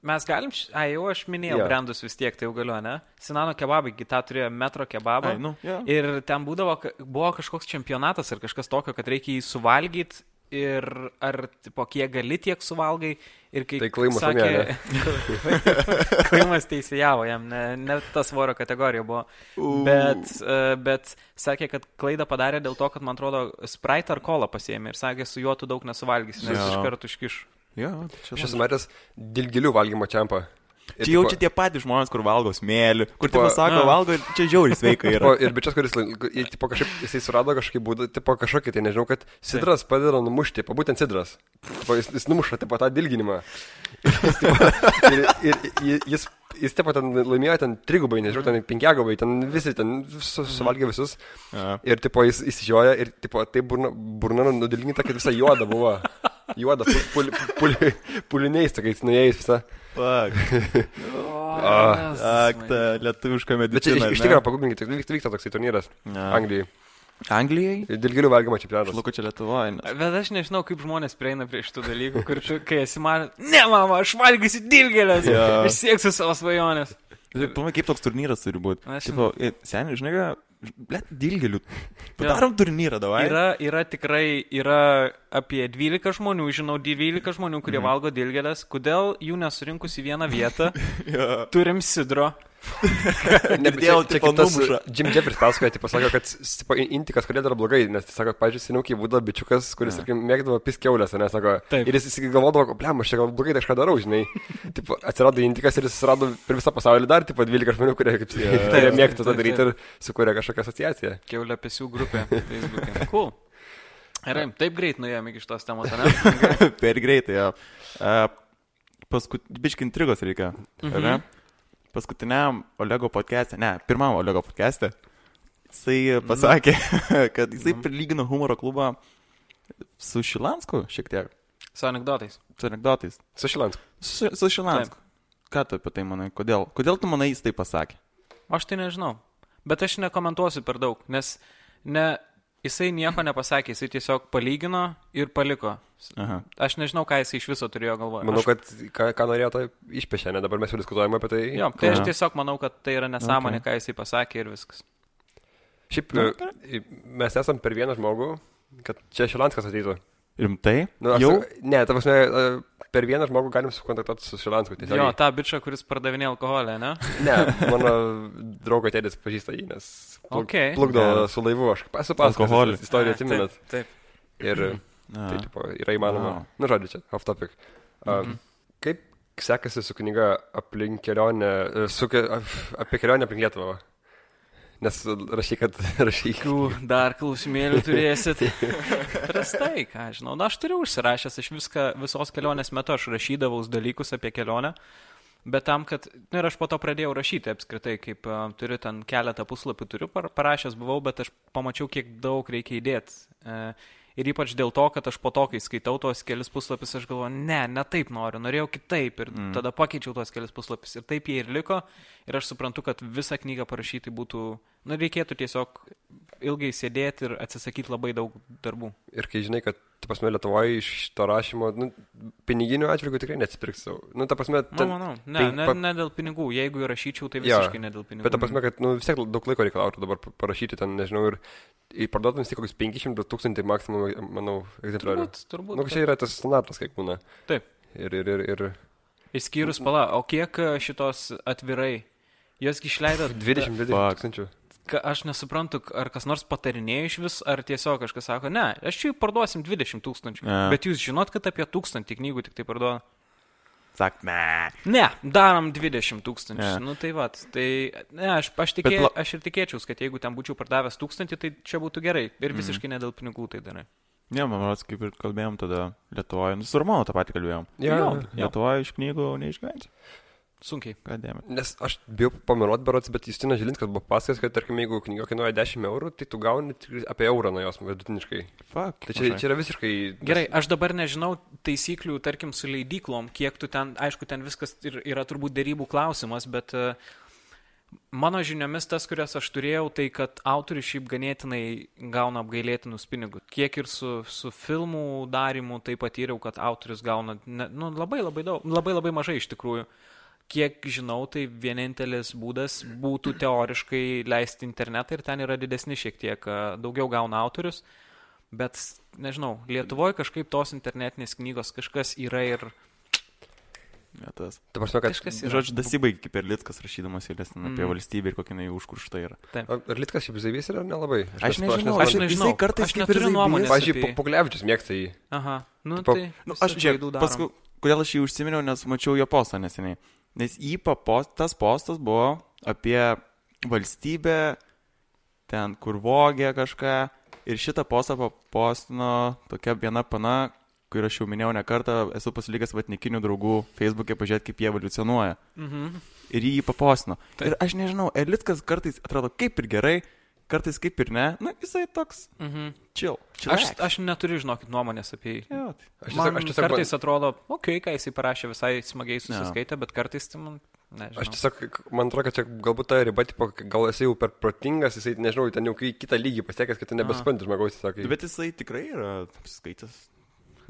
Mes galim, ai jau aš minėjau yeah. brandus vis tiek, tai jau galiu, ne? Sinano kebabai, gi tą turėjo metro kebabą. Ai, nu, jo. Ir ten būdavo, buvo kažkoks čempionatas ar kažkas tokio, kad reikia jį suvalgyti ir ar tipo, kiek gali tiek suvalgai. Ir kai Tai klaimas sakė, klaimas teisėjavo, jam ne, ne ta svorio kategorija buvo. Bet, e, bet sakė, kad klaidą padarė dėl to, kad, man atrodo, Sprite ar kolą pasėmė ir sakė, su juo tu daug nesuvalgysi, nes Jo. iš karto iškiš. Jo, čia Aš esu matęs dilgilių valgymo čiampą. Ir, Čia jau tipo- čia tie patys žmonės, kur valgo smėlį, kur Tipo, tipo sako, na. valgo, čia žiauriai sveika Tipo, yra. ir bičias, kuris, tipo, kažkaip, jisai surado kažkokį būdą, tipo, kažkokį, tai nežinau, kad sidras padeda numušti, tipo, būtent sidras. Tipo, jis, jis numuša, tipo, tą dilginimą. Ir, jis, tipo, ir, ir, ir jis, jis, tipo, ten laimėjo ten trigubai, nežinau, ten penkiagubai, ten visi, ten su, suvalgė visus. Jo. Ir, tipo, jis įsižioja ir, tipo, tai burna, burna nudilginta, kad visa juoda buvo. Juoda, pul, pul, pul, puliniais tokiais nuėjais visą. Ak, ta lietuviška Bet čia iš, medicina. iš tikrųjų, pagūginkite, vyksta, toksai turnyras Ja. Anglijai. Anglijai? Dilgilių valgymo čempionatas. Šluku čia Lietuvoje. ne? Bet aš nežinau, kaip žmonės prieina prie šitų dalykų, kur tu, kai esi man, ne mama, aš valgysiu dilgelės, Jo. aš sieksiu savo svajonės. Tai Pamai, kaip toks turnyras turi būti. Aš Tipo, e, seniai, žinai, ką, blėt, dilgelių. Jo. Padarom turnyrą, davai. Yra, yra tikrai, yra apie 12 žmonių, žinau, 12 žmonių, kurie Mhm. valgo dilgelės. Kodėl jų nesurinkus į vieną vietą? Jo. Turim sidro. Girdėjau, tipo, numuša. Jim Jeffries pasakoja, tipo, sako, kad tipo, intikas kodėl yra blogai, nes, tai sako, pažiūrėjau, seniau, kai būdavo bičiukas, kuris, tarkim, mėgdavo piskiaulės, nes, sako, Taip. ir jis jis galvodavo, blem, aš čia gal blogai kažką darau, žinai. tipo, atsirado intikas ir jis surado per visą pasaulį dar, tipo, 12 žmonių, kurie, kaip, yeah. kurie Taip, mėgtų tą daryti ir sukūrė kažkokią asociaciją. Keulė pesių grupė Facebook'e. Cool. Gerai, taip greit nuėjome iki šitos temos, ne? per greitai, jo. Uh, Paskut... Biški intrigos reikia. Mhm. Mhm. Paskutiniam Olego podcast'e, ne, pirmam Olego podcast'e, jisai pasakė, kad jisai Mhm. prilygino humoro klubą su Šilansku šiek tiek, Su anegdotais. su anegdotais. Su Šilansku. Su, su Šilansku. Ką tu apie tai manai? Kodėl? Kodėl tu manai jis tai pasakė? Aš tai nežinau. Bet aš nekomentuosiu per daug, nes ne, jisai nieko nepasakė, jisai tiesiog palygino ir paliko. Aha. Aš nežinau, ką jisai iš viso turėjo galvoje. Manau, aš, kad ką, ką norėjo, tai išpešė, ne dabar mes jau diskutuojame apie tai. jo, tai aš tiesiog manau, kad tai yra nesąmonė, Okay. ką jisai pasakė ir viskas. Šiaip e, mes esam per vieną žmogų, kad čia Šilanskas ateitų. Rimtai? Nu, aš, Jau? Ne, ta prasme, e, per vieną žmogų galim sukontaktuoti su Šilansku. Jo, Tiesiog. tą bičią, kuris pardavinė alkoholį, ne? Ne, mano draugo tėdis pažįsta jį, nes pluk, Okay. plukdo Geras. su laivu, aš esu pasakojęs Alkoholį. istoriją, atsimenat. Taip. taip. Ir Na. tai tipo, yra įmanoma. Wow. Nu, žodžiu, čia, off topic. Uh, Mhm. Kaip sekasi su knyga aplink kelionę, e, su, apie kelionę aplink Lietuvą? Nes rašy, kad rašy. Kokių dar klausimėlių turėsit? Prastai, ką žinau. Na, aš turiu užsirašęs, aš viską, visos kelionės metu aš rašydavau dalykus apie kelionę. Bet tam, kad, nu ir aš po to pradėjau rašyti apskritai, kaip uh, turiu ten keletą puslapių, turiu par, parašęs buvau, bet aš pamačiau, kiek daug reikia įdėti. Uh, ir ypač dėl to, kad aš po to, kai skaitau tos kelius puslapius, aš galvoju, ne, ne taip noriu, norėjau kitaip ir mm. tada pakeičiau tos kelius puslapius ir taip jie ir liko. Ir aš suprantu, kad visą knygą parašyti būtų, nu reikėtų tiesiog ilgai sėdėti ir atsisakyti labai daug darbų. Ir kai žinai, kad, ta prasme, Lietuvoje iš to rašymo, nu, piniginių atžvilgių tikrai neatsipirksiu. Nu, ta prasme, ten, Na, manau, ne, penk- ne, ne dėl pinigų, jeigu rašyčiau, tai visiškai ne dėl pinigų. Bet ta prasme, kad nu, vis tiek daug laiko reikalautų dabar pa- parašyti ten, nežinau, ir į parduodamus tik kokius 500 tūkstantį maksimum, manau, egzempliorių. turbūt, turbūt. Nu, čia yra tas standartas, kiek būna. Taip. Ir, ir, ir, ir Išskyrus pala, o kiek e, šitos atvirai? Josgi išleido 20-20 Fuck. tūkstančių. Aš nesuprantu, ar kas nors patarinėjo iš vis, ar tiesiog kažkas sako, ne, aš čia parduosim 20 tūkstančių. Bet jūs žinot, kad apie tūkstantį knygų tik tai parduoda? Sak, ne. Ne, darom 20 tūkstančių. Ne. Nu tai va, tai ne, aš, aš, tikė, pla- aš ir tikėčiau, kad jeigu ten būčiau pardavęs tūkstantį, tai čia būtų gerai. Ir visiškai ne dėl pinigų tai darai. Ne, man rodos, kaip ir kalbėjom tada Lietuvoje. Nu, su Romanu tą patį kalbėjom. Ja, Jo. ja. Lietuvoje iš knygų neišgyventi. Sunkiai. Kadėmė. Nes aš bijau pamirot berots, bet Justinas Žilinskas buvo pasakęs, kad, tarkim, jeigu knyga kainuoja 10 eurų, tai tu gauni tik apie eurą nuo jos vidutiniškai. Fuck. Tai čia, čia yra visiškai... Gerai, aš dabar nežinau taisyklių, tarkim, su leidyklom, kiek tu ten, aišku, ten viskas ir, yra turbūt dėrybų klausimas, bet e, mano žiniomis tas, kurias aš turėjau, tai kad autorius šiaip ganėtinai gauna apgailėtinus pinigus. Kiek ir su, su filmų darimu tai patyriau, kad autorius gauna ne, nu, labai labai daug, labai labai mažai iš tikrųjų. Kiek žinau, tai vienintelis būdas būtų teoriškai leisti internetą ir ten yra didesni šiek tiek, daugiau gauna autorius. Bet, nežinau, Lietuvoje kažkaip tos internetinės knygos kažkas yra ir... Ne, tas. Ta prasme, kad... Kažkas yra. Žodžiu, dasibaigi kaip ir Litkas rašydamas eilės ten apie Mm. valstybę ir kokia jinai užkuršta yra. Ar Litkas šiaip zavys yra ar nelabai? Aš nesu- nežinau, nesu- aš nežinau. Kartais Aš neturiu nuomonės. Pavyzdžiui, Puglevičius mėgsta jį. Aha, nu Tipo, tai... Nu, aš darom. paskui, kodėl aš jį užsiminiau, nes mačiau jo postą neseniai. Nes jį papost, tas postas buvo apie valstybę, ten kur vogė kažką. Ir šitą postą papostino tokia viena pana, kur aš jau minėjau ne kartą, esu pasilikęs vatnikinių draugų Facebook'e pažiūrėti, kaip jie evoliucionuoja. Mhm. Ir jį papostino. Taip. Ir aš nežinau, elitkas kartais atrodo kaip ir gerai, kartais kaip ir ne. Na, jisai toks Mhm. chill. Aš, aš neturiu, žinokit, nuomonės apie jį. Jo, tai. Aš Man tiesiog, aš tiesiog, kartais atrodo, okei, okay, ką jisai parašė, visai smagiai susiskaitė, bet kartais tai man, nežinau. aš tiesiog, man atrodo, kad čia galbūt ta riba, tipo, gal esi jau per protingas, jisai, nežinau, ten jau kitą lygį pasiekęs, kad tu nebesupranti žmogaus, tiesiog. Bet jisai tikrai yra apsiskaitęs.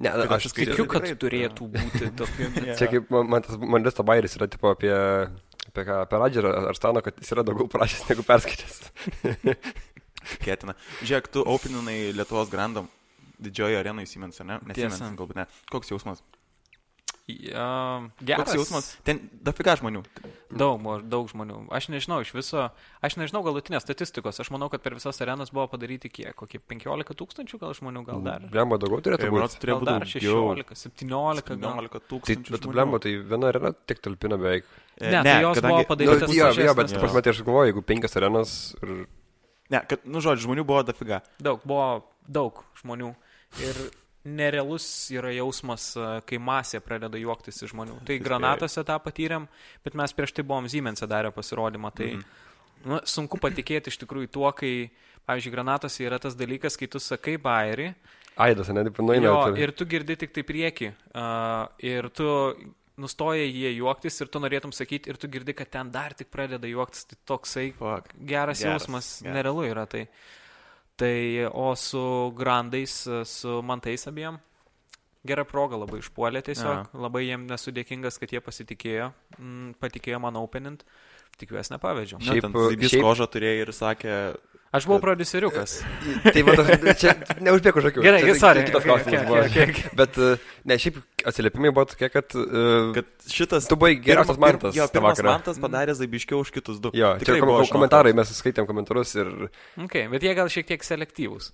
ne, kad aš Tikiu, kad turėtų būti tokiu. Čia kaip man, man tas Mandesto Bairis yra tipo apie, apie ką, apie Radžerą ar Stano, kad jis yra daugiau prašęs negu perskaitęs. Kėtina. Žiūrėk, tu openinai Lietuvos grandam didžiojo arenai Siemens, ar ne? Ne Tiesa. Siemens, galbūt ne. Koks jausmas? Koks geras jausmas? Ten dafiga žmonių. Daug, buvo- daug žmonių. Aš nežinau iš viso, aš nežinau galutinės statistikos. Aš manau, kad per visas arenas buvo padaryti kiek, kokie 15 tūkstančių gal žmonių, gal dar. Blemba daugiau turėtų Tai būti. turėjo būti dar 16, 17. gal. 17 Tai, tūkstančių. bet žmonių. blemba, tai viena arena tik talpina beveik. E, Ne, tai jos buvo Nu, padarytos jo, jo, bet, prasme, tai aš galvoju, jeigu penkias arenas ir... Ne, kad, nu, žodžiu, žmonių buvo dafiga. Daug, buvo daug žmonių. Ir nerealus yra jausmas, e, kai masė pradeda juoktis iš žmonių. Tai granatose tą patyrėm, bet mes prieš tai buvom Siemens'e darę pasirodymą. Tai Mhm. nu, sunku patikėti iš tikrųjų tuo, kai, pavyzdžiui, granatose yra tas dalykas, kai tu sakai bairį Aidas, ne, taip nueina. ir tu girdi tik tai prieki. Uh, ir tu nustoja jie juoktis ir tu norėtum sakyti, ir tu girdi, kad ten dar tik pradeda juoktis. Tai toksai Fuck. geras, Geras, jausmas, geras. nerealu yra tai. Tai, o su grandais, su mantais abiem, gera proga labai išpuolė tiesiog, labai jiem nesu dėkingas, kad jie pasitikėjo, mm, patikėjo man openint, tikiuosi nepavedžiau. Nu, Šiaip, ten Zaibys šiaip- kožą turėjo ir sakė, Aš buvau produceriukas. Tai tas- čia neužbėgu žakių. Gerai, čia, sorry, Kitas okay, klausimas okay, buvo. okay, okay. Bet, e, ne, šiaip atsiliepimai buvo tokie, kad... Uh, kad šitas... Tu buvai geriausias mantas Jo, pirmas mantas padarė zaibiškiau už kitus du. jo, čia Tikrai kom buvo komentarai, mes skaitėm komentarus ir... Okay, bet jie gal šiek tiek selektyvūs.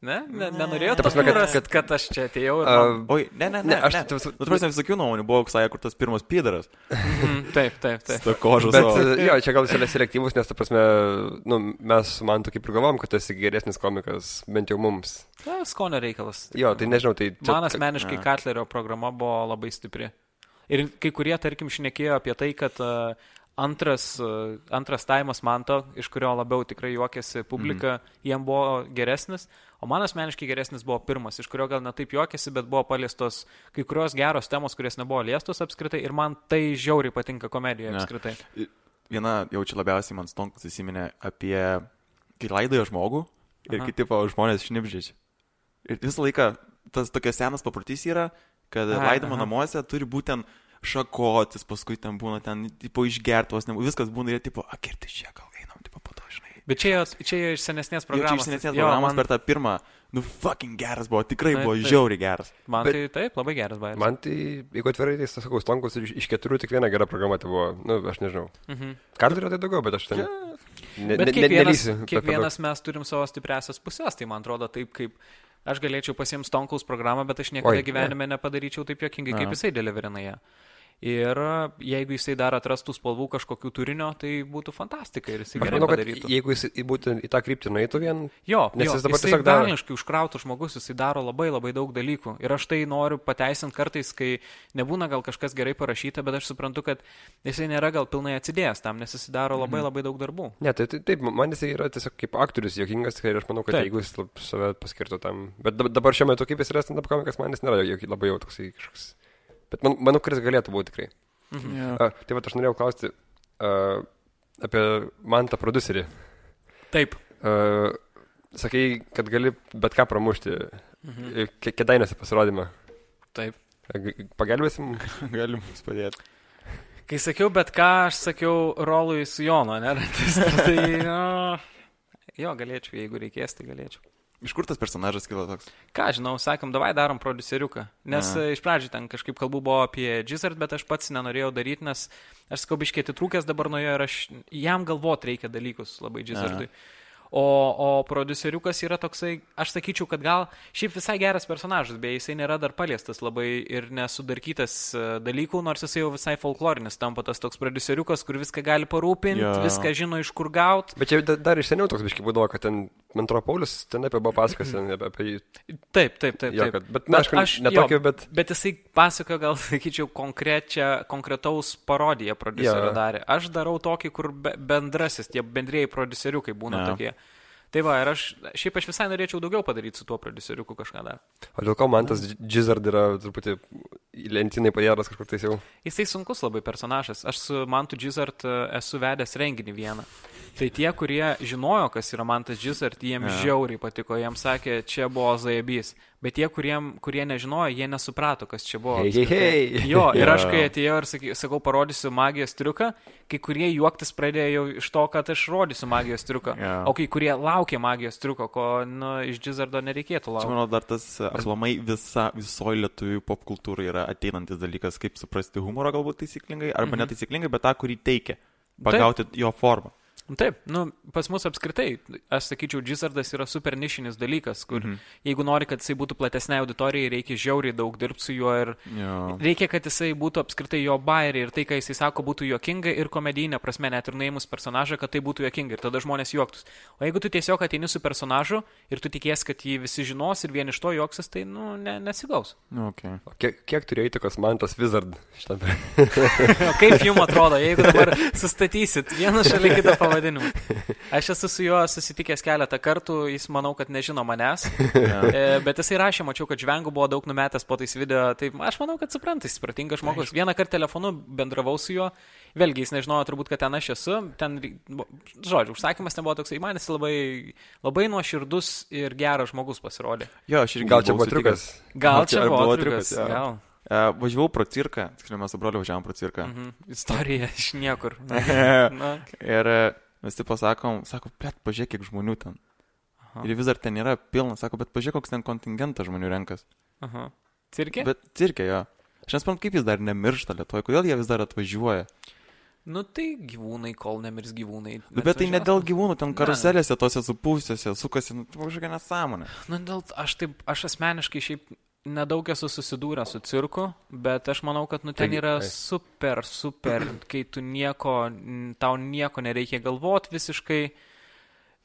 Ne? ne nenorėjau Ta prasme, kad- kad, kad, aš čia atėjau. Ir Uh, man... Oi, ne, ne, ne. Ne, aš ne. vis- Nu, turbūt visokių nuomonių buvo, koksai, kur tas pirmas pydaras. Mhm, taip, taip, taip. Ta kožas. Bet, savo. e, jo, čia gal yra selektyvus, nes, ta prasme, nu, mes man tokia ir galvom, kad tu esi geresnis komikas, bent jau mums. Na, skonio reikalas. Jo, tai nežinau, tai... čia- Man asmeniškai Ne. Katlerio programa buvo labai stipri. Ir kai kurie, tarkim, šnekėjo apie tai, kad uh, antras, uh, antras taimas Manto, iš kurio labiau tikrai juokėsi publika, mm. jiem buvo geresnis, o man asmeniškai geresnis buvo pirmas, iš kurio gal netaip juokėsi, bet buvo paliestos kai kurios geros temos, kurios nebuvo liestos apskritai ir man tai žiauriai patinka komedijoje Ne. apskritai. Viena jaučia labiausiai man stonkus įsiminė apie, kai laidoja žmogų ir Aha. kai tipo žmonės šnipždžiai. Ir visą laiką tas tokias senas paprotys yra, kad aha. namuose turi būti ten šakotis, paskui ten būna ten, tipo, išgertos, ne, viskas būna ir, tipo, akirti čia, gal einam, tipo, po to, žinai. Bet čia, čia jie iš senesnės Jau čia programos. iš senesnės Jo, programos man, per tą pirmą, nu, fucking geras buvo, tikrai Taip, buvo taip. žiauriai geras. man Bet- tai taip, labai geras bairis. Man tai, jeigu atvirai, tai sakau, Stonkus iš, iš keturių tik viena gera programa tai buvo, nu, aš nežinau. Mhm. Karterio tai daugiau, bet aš ten... Ne, Bet ne- ne- kiekvienas, daug. kiekvienas mes turim savo stipresias pusės, tai man atrodo taip, kaip aš galėčiau pasiimti Stonkaus programą, bet aš niekada Oi, gyvenime nepadaryčiau taip jokingai, kaip jisai deliverina ją. Ir jeigu jisai dar atrastų spalvų kažkokių turinio, tai būtų fantastika ir jisai gerai manau, padarytų. jeigu jis būtent į tą kryptį nueitų vien, Jo, Nes jo, jis dabar jisai tiesiog daro- velniškai užkrautų žmogus, jisai daro labai labai daug dalykų. Ir aš tai noriu pateisinti kartais, kai nebūna gal kažkas gerai parašyta, bet aš suprantu, kad jisai nėra gal pilnai atsidėjęs tam, nes jisai daro labai labai daug darbų. ne, tai, tai taip, man jis yra tiesiog kaip aktorius jokingas ir aš manau, kad Taip. taip. jeigu jis save paskirtų tam. Bet dab- dabar šiuo metu, kaip jis yra stand-up komikas, man jis nėra labai jau toksai kažkoks. Bet man, manau, kad jis galėtų būti tikrai. Mhm. Yeah. A, tai va, aš norėjau klausti a, apie man tą producerį. Taip. A, sakai, kad gali bet ką pramušti. Mhm. Ke- Kėdainėse pasirodymą. Taip. Pagelbėsim? Galim jums padėti. Kai sakiau, bet ką aš sakiau Rolui su Jono, ne? tai, no, jo, galėčiau, jeigu reikės, tai galėčiau. Iš kur tas personažas kilo toks? Ką žinau, sakom, davai darom produceriuką. Nes Aha. a. iš pradžių ten kažkaip kalbų buvo apie Gizzard, bet aš pats nenorėjau daryti, nes aš sakau, biškėti trūkęs dabar nuo jo ir aš jam galvot reikia dalykus labai Gizzardui. O, o produceriukas yra toksai, aš sakyčiau, kad gal šiaip visai geras personažas, beje, jisai nėra dar paliestas labai ir nesudarkytas e, dalykų, nors jisai jau visai folklorinis tampa tas toks produceriukas, kur viską gali parūpinti, Jo. viską žino iš kur gaut. Bet čia da- dar iš seniau toks biškai būdavo, kad ten Mentropolis ten apie buvo pasakas, ten apie, apie jį. Taip, taip, taip. Jo, taip. kad- bet, na, aišku, ne jo, tokį, bet- Bet jisai pasakojo, gal sakyčiau, konkretaus parodiją producerio Jo. darė. Aš darau tokį, kur be, bendrasis, tie bendrėjai produceriukai būna Jo. tokie. Tai va, ir aš, šiaip aš visai norėčiau daugiau padaryti su tuo produceriuku kažką dar. O dėl ko man tas Gizzard yra truputį į lentinai padėtas kažkur tais jau. Jisai sunkus labai personažas. Aš su Mantu Gizzard e, esu vedęs renginį vieną. Tai tie, kurie žinojo, kas yra Mantas Gizzard, jiems Jo. žiauriai patiko, jiems sakė, čia buvo Zajabys. Bet tie, kuriem, kurie nežinojo, jie nesuprato, kas čia buvo. Hei, hei, hei. Jo, ir aš kai atėjau ir saky, sakau, parodysiu magijos triuką, kai kurie juoktis pradėjo iš to, kad aš rodysiu magijos triuką. Jo. O kai kurie laukė magijos triuko, ko nu, iš Gizzardo nereikėtų laukti. manau, dar tas aplamai visa, visoji lietuvių popkultūrai yra ateinantis dalykas, kaip suprasti humorą galbūt taisyklingai, arba Mhm. netaisyklingai, bet tą, kurį teikia. Pagauti jo formą. Taip, nu, pas mus apskritai, aš sakyčiau, Gizzardas yra super nišinis dalykas, kur Mhm. jeigu nori, kad jisai būtų platesnė auditorijai, reikia žiauriai daug dirbti su juo ir Jo. reikia, kad jisai būtų apskritai jo bairiai ir tai, ką jisai sako, būtų juokinga ir komedijinė prasme, net ir nuėmus personažą, kad tai būtų juokinga ir tada žmonės juoktus. O jeigu tu tiesiog ateini su personažu ir tu tikies, kad jį visi žinos ir vien iš to juoksis, tai, nu, ne, nesigaus. Nu, okay. O kiek, kiek turėjo įtakos man tas Wizard šitame? Kaip jums atrodo, jeigu dabar sustatysit vieną šalia kito pavadinimą? Aš esu su juo susitikęs keletą kartų, jis manau, kad nežino manęs, e, bet jisai rašė, mačiau, kad žvengų buvo daug numetęs po tais video, tai aš manau, kad supranta, jis pratingas žmogus. Vieną kartą telefonu bendravau su juo, vėlgi jis nežinojo turbūt, kad ten aš esu, ten, žodžiu, užsakymas nebuvo toksai, man jis labai, labai nuoširdus ir geras žmogus pasirodė. Jo, aš irgi Gal čia buvo triukas? Gal čia buvo triukas, gal. E, važiavau pro cirką, tiksliau mes su broliu važiavom pro cirką. Mhm. Istorija iš niekur. Na, Ir taip pasakom, sako, bet pažiūrėk, kiek žmonių ten. Aha. Ir vis dar ten yra pilna, sako, bet pažiūrėk, koks ten kontingentas žmonių renkas. aha. Cirke? Bet cirkė jo. Aš nesuprantu, kaip jis dar nemiršta Lietuvoje, kodėl jie vis dar atvažiuoja. Nu tai gyvūnai, kol nemirs gyvūnai. Nu, bet tai ne dėl gyvūnų, ten karuselėse, tose supūsiuose, sukasi, nu, tai kažkokia nesąmonė. Nu, dėl, aš taip, aš asmeniškai šiaip nedaug esu susidūręs su cirku, bet aš manau, kad nu ten yra super, super, kai tu nieko, tau nieko nereikia galvot visiškai.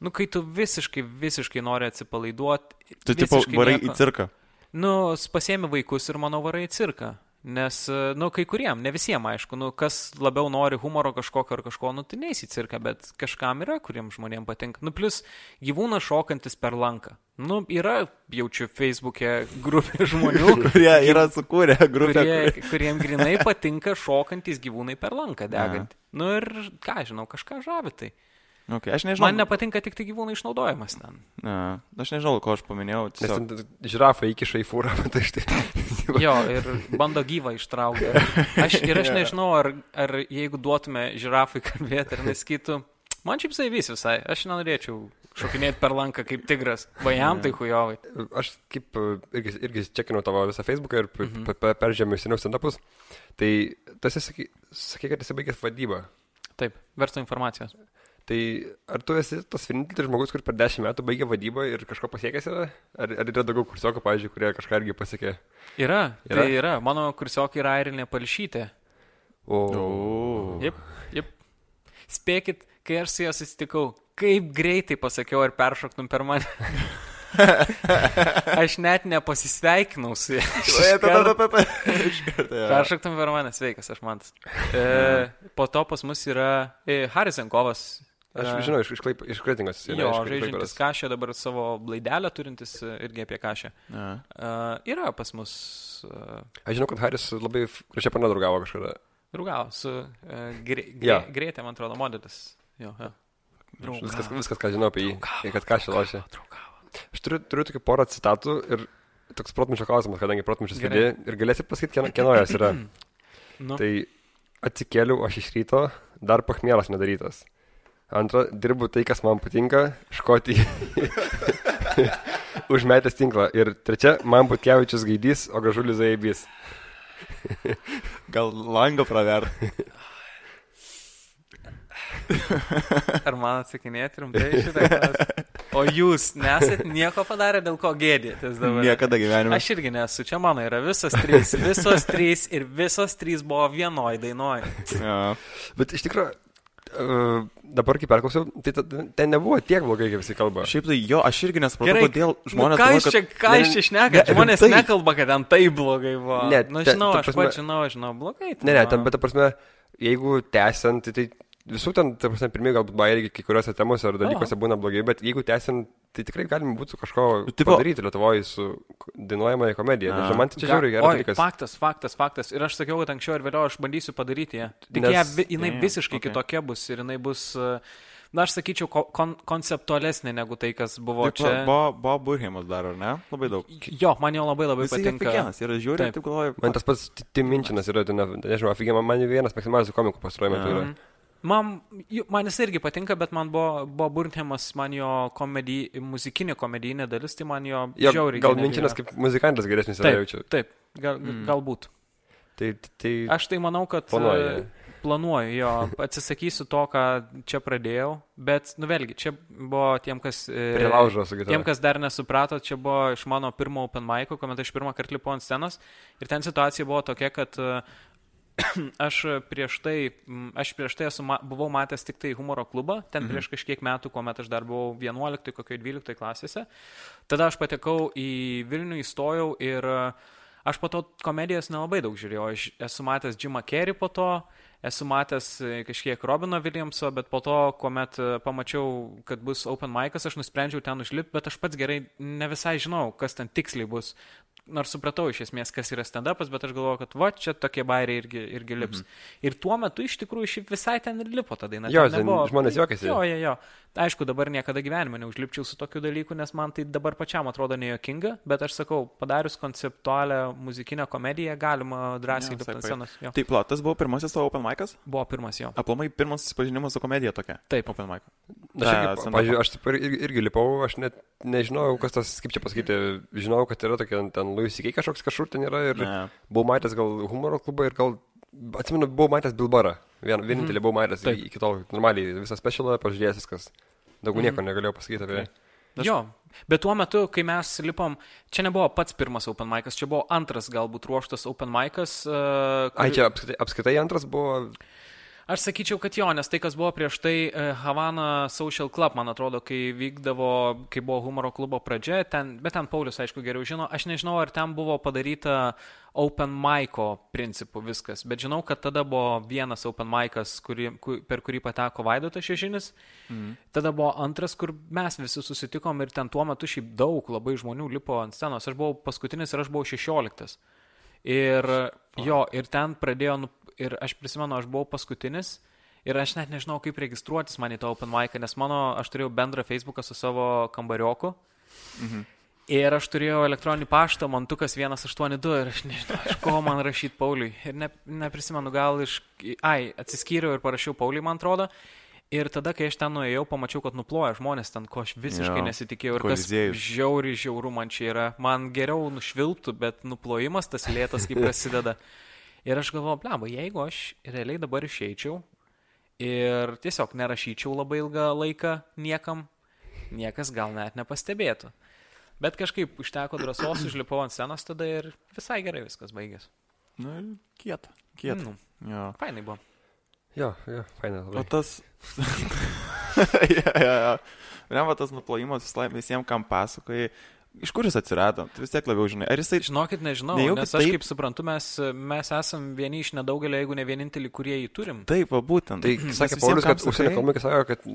Nu, kai tu visiškai, visiškai nori atsipalaiduoti. Tu tipo varai į cirką. Nu, pasiemi vaikus ir manau varai į cirką. Nes, e, nu, kai kuriem, ne visiems, aišku, nu, kas labiau nori humoro kažkokio ar kažko, nu, tai neįsi cirką, bet kažkam yra, kuriems žmonėms patinka. Nu, plus gyvūnas šokantis per lanką. Nu, yra, jaučiu, Facebook'e grupė žmonių, Kurie yra sukūrę grupę. kurie, kuriem grinai patinka šokantis gyvūnai per lanką degant. Nu ir, ką žinau, kažką žavi tai. Okay, aš nežinau. Man nepatinka tik tai gyvūnų išnaudojimas ten. Ne, aš nežinau, ko aš paminėjau. Nes Tiesiog... ten žirafą įkiša į fūrą, tai štai. Jo, ir bando gyvą ištraukti. Aš, ir aš nežinau, ar, ar jeigu duotume žirafai kalbėti, ar nesakytų, man šiaip sai vis visai, aš nenorėčiau šokinėti per lanką kaip tigras, va jam tai hujovai. Aš kaip e, irgi, irgi čekinau tavo visą Facebooką ir mhm. peržėmiau seniau stand-upus. Tai tas sakai, kad esi baigęs vadybą. Taip, verslo informacijos. Tai ar tu esi tas vienintelis žmogus, kur per dešimt metų baigė vadybą ir kažko pasiekęs yra? Ar, ar yra daugiau kursiokų, pavyzdžiui, kurie kažką irgi pasiekė? Yra, Yra? tai yra. Mano kursiokai yra Airinė Palšytė. O, O. Jep, jep. Spėkit, kai aš su ja susitikau, kaip greitai pasakiau, ar peršoktum per mane. aš net nepasisveikinau su ja. Iš karto- Iš karto. jo. Peršoktum per mane, sveikas, aš mantas. E, po to pas mus yra e, Harisenkovas. Aš žinau, iš, iš, klaip, iš kretingos. Jo, žaidžiantis kažę, dabar savo blaidelę turintis e, irgi apie kažę. Ne. Uh, yra pas mus uh, Aš žinau, kad Haris labai gražiai panadraugavo kažkada. draugavo su uh, gre, gre, Jo. greitė, man atrodo, modelis. Jo, jo. Viskas, viskas, ką žinau apie jį. Ir kad ką šį lošia. Draugavo. Aš turiu, turiu tokį porą citatų ir toks protmičio klausimas, kadangi protmičias Gerai. vedė. Ir galėsi pasakyti, kieno, kieno jos yra. Nu, Tai atsikėliau aš iš ryto, dar pachmielas nedarytas. Antra, dirbu tai, kas man patinka, škoti užmetęs tinklą. Ir trečia, man Butkevičius gaidys, o gražulis zaibys. Gal lango praver. ar man atsakinėti rimtai šitą klausimą? O jūs nesat nieko padarę, dėl ko gėdėtės dabar? Niekada gyvenime. Aš irgi nesu, čia mano yra visos trys, visos trys ir visos trys buvo vienoj dainoj. Ja. Bet iš tikrųjų, uh, dabar kai perklausiau, tai ta- ten nebuvo tiek blogai, kaip visi kalba. Šiaip tai jo, aš irgi nesupratau, Gerai, kodėl Nu, žmonės... ką galvoja, jūs čia, ką jūs čia šnekate? ne, Žmonės rimtai. nekalba, kad ten taip blogai buvo. Ne, nu, te- žinau, ta aš prasme- pats žinau, žinau, blogai. tai Ne, ne, ten, bet ta prasme, jeigu tęsiant, tai, tai visų ten, taip prasme, pirmie galbūt bairiai irgi kai kuriuose temose ar dalykuose Aha. būna blogai, bet jeigu tęsim, tai tikrai galim būtų kažko nu, Tipo- padaryti Lietuvoje su dainuojamąją komediją. Nežinau, man tai čia Ga- žiauriai geras Oi, dalykas. Faktas, faktas, faktas. Ir aš sakiau, kad anksčiau ar vėliau aš bandysiu padaryti ją. Tik Nes- ją, vi- jinai Damn, visiškai okay. kitokia bus ir jinai bus, e, na, aš sakyčiau, ko- kon konceptualesnė negu tai, kas buvo Taip, čia. Bo, Bo Burhimas dar, ar ne? Labai daug. Jo, man jo labai labai Jisai patinka. Afigenas, yra žiūri, Taip. taip galvoju. Man tas pats Timinčinas yra, ten, nežinau, afigiai, man, man vienas mėgstamiausių komikų pastaruoju metu yra. Mhm. Man, man jis irgi patinka, bet man buvo, buvo Burnhamas, man jo komedij, muzikinė komedijinė dalis, tai man jo Jo, žiauriai. gal yra. kaip muzikantas geresnis yra Taip, jaučiu. taip, gal, mm. galbūt. Tai, tai Aš tai manau, kad Planuoji. e, planuoju, jo, atsisakysiu to, ką čia pradėjau, bet, nu vėlgi, čia buvo tiem, kas... e, prie laužo su Tiem, kas dar nesuprato, čia buvo iš mano pirmo open mic, kuomet aš pirmą kartą lipau ant scenos ir ten situacija buvo tokia, kad e, aš prieš tai, aš prieš tai esu, buvau matęs tik tai humoro klubą, ten mhm. prieš kažkiek metų, kuomet aš dar buvau 11, kokioje 12 klasėse. Tada aš patekau į Vilnių, įstojau ir e, aš po to komedijos nelabai daug žiūrėjau. Aš esu matęs Jimą Kerry po to, esu matęs e, kažkiek Robino Williamso, bet po to, kuomet e, pamačiau, kad bus open mic'as, aš nusprendžiau ten užlipti, bet aš pats gerai ne visai žinau, kas ten tiksliai bus. Nors supratau iš esmės, kas yra stand-upas, bet aš galvoju, kad va, čia tokie bairiai irgi, irgi lips. Mhm. Ir tuo metu iš tikrųjų šiaip visai ten ir lipo ta daina. Jo, Ten nebuvo- žmonės juokiasi. Jo, jo, jo. Aišku, dabar niekada gyvenime neužlipčiau su tokiu dalyku, nes man tai dabar pačiam atrodo nejuokinga, bet aš sakau, padarius konceptualią muzikinę komediją galima drąsiai lipti ant scenos. Jo. Taip, pla, tas buvo pirmasis tavo open mic'as? Buvo pirmas jo. Aplamai pirmas susipažinimas su komedija tokia. Taip. Open mic. Aš, irgi, pavyzdžiui, aš irgi lipau, aš net nežinojau, kas tas, kaip čia pasakyti, žinojau, kad yra tokia ten Louis C.K. kažkoks kažkur ten yra ir Ne. buvau matęs gal humoro klubą ir gal, atsimenu, buvau matęs Bilbarą. Vien, vienintelį buvau matęs Taip. iki tol, normaliai visą specialą pažiūrėjęs viskas. Daugiau nieko negalėjau pasakyti apie. Aš- Aš... Jo, bet tuo metu, kai mes lipom, čia nebuvo pats pirmas open mic'as, čia buvo antras galbūt ruoštas open mic'as. Uh, Ai, čia apskritai, apskritai antras buvo, Aš sakyčiau, kad jo, nes tai, kas buvo prieš tai e, Havana Social Club, man atrodo, kai vykdavo, kai buvo humoro klubo pradžia, ten, bet ten Paulius, aišku, geriau žino, aš nežinau, ar ten buvo padaryta open mic'o principų viskas, bet žinau, kad tada buvo vienas open mic'as, per kurį pateko Vaidotas Šežinis, mm. tada buvo antras, kur mes visi susitikom ir ten tuo metu šiaip daug labai žmonių lipo ant scenos, aš buvau paskutinis ir aš buvau šešioliktas. Ir jo, ir ten pradėjo, nu, ir aš prisimenu, aš buvau paskutinis. Ir aš net nežinau, kaip registruotis man į tą Open Mic, nes mano, aš turėjau bendrą Facebooką su savo kambarioku. Mhm. Ir aš turėjau elektroninį paštą, mantukas 182 ir aš nežinau, iš ko man rašyti Pauliui. Ir ne, neprisimenu, gal iš... Ai, atsiskyriau ir parašiau Pauliui, man atrodo. Ir tada, kai aš ten nuėjau, pamačiau, kad nuploja žmonės ten, ko aš visiškai Jo, nesitikėjau. Ir kas žiauri, žiauru man čia yra. Man geriau nušvilptų, bet nuplojimas tas lėtas, kaip prasideda. Ir aš galvoju, bleba, jeigu aš realiai dabar išeičiau ir tiesiog nerašyčiau labai ilgą laiką niekam, niekas gal net nepastebėtų. Bet kažkaip užteko drąsos, užlipau ant scenos tada ir visai gerai viskas baigėsi. Nu, ir kieta. Kieta. Nu, Jo. fainai buvo. Jo, jo, fainai. O labai. tas... ja, ja, ja. Remva tas nuplojimas visai visiems, kam pasakoji. Iš kur jis atsirado? Tu vis tiek labiau žinai. Ar jisai... Žinokit, nežinau, Nejaugi nes aš taip- kaip suprantu, mes, mes esam vieni iš nedaugelio, jeigu ne vieninteliai, kurie jį turim. Taip, va būtent. Tai Nes sakė Paulius, kad užsienio komikai sako, kad,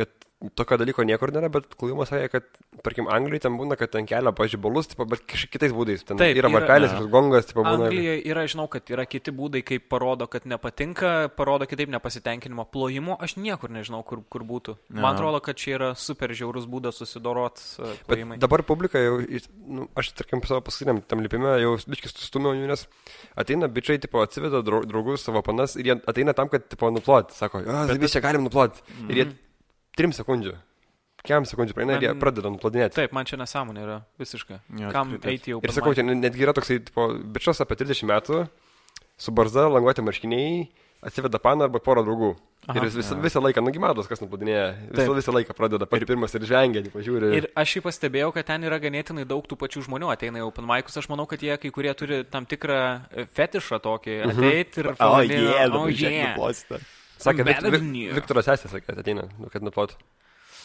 kad tokio dalyko niekur nėra, bet Klujimas sakė, kad, tarkim, Anglijoje ten būna, kad ten kelia, pažiūrėjus, bet kažkaip kitais būdais. Ten Taip, yra yra- varpelis, Jo. ir gongas, tipo, būna. Anglijoje yra, žinau, kad yra kiti būdai, kaip parodo, kad nepatinka, parodo kitaip nepasitenkinimo plojimo. Aš niekur nežinau, kur, kur būtų. Man Jo. atrodo, kad čia yra super žiaurus būdas susidorot uh, plojimai. Bet dabar publika jau, nu, aš, tarkim, savo paskutiniam tam lipime jau biškis sustumiau jų, nes ateina bičiai, tipo, atsiveda drau- draugus savo panas ir jie ateina tam, kad, tipo, nuploti. Sako, bet visi čia galim nuploti. Mm -hmm. Ir jie trim sekundžių. Kiam sekundžių praeina ir jie pradeda nuplodinėti. Taip, man čia nesąmonė yra visiškai. Jo, Kam taip. eiti jau Ir sakau, čia netgi yra toksai, tipo, bičias apie 30 metų, su barzda, languoti marškiniai, atsiveda paną arba porą draugų. Aha. ir jis visą, visą laiką, nugi matos, kas nuplodinėja. Visą, visą laiką pradeda pati pirmas ir žvengia, tipo, žiūri. Ir aš jį pastebėjau, kad ten yra ganėtinai daug tų pačių žmonių ateina į Open Mic'us. Aš manau, kad jie kai kurie turi tam tikrą e, fetišą tokį. Ateit ir... O, jie, "Oh, dabar žiūrėk, yeah." nuplosite. Sakė, better Vik- than Vik- you. Viktoras sesė sakė, ateina, nu, kad nuplot.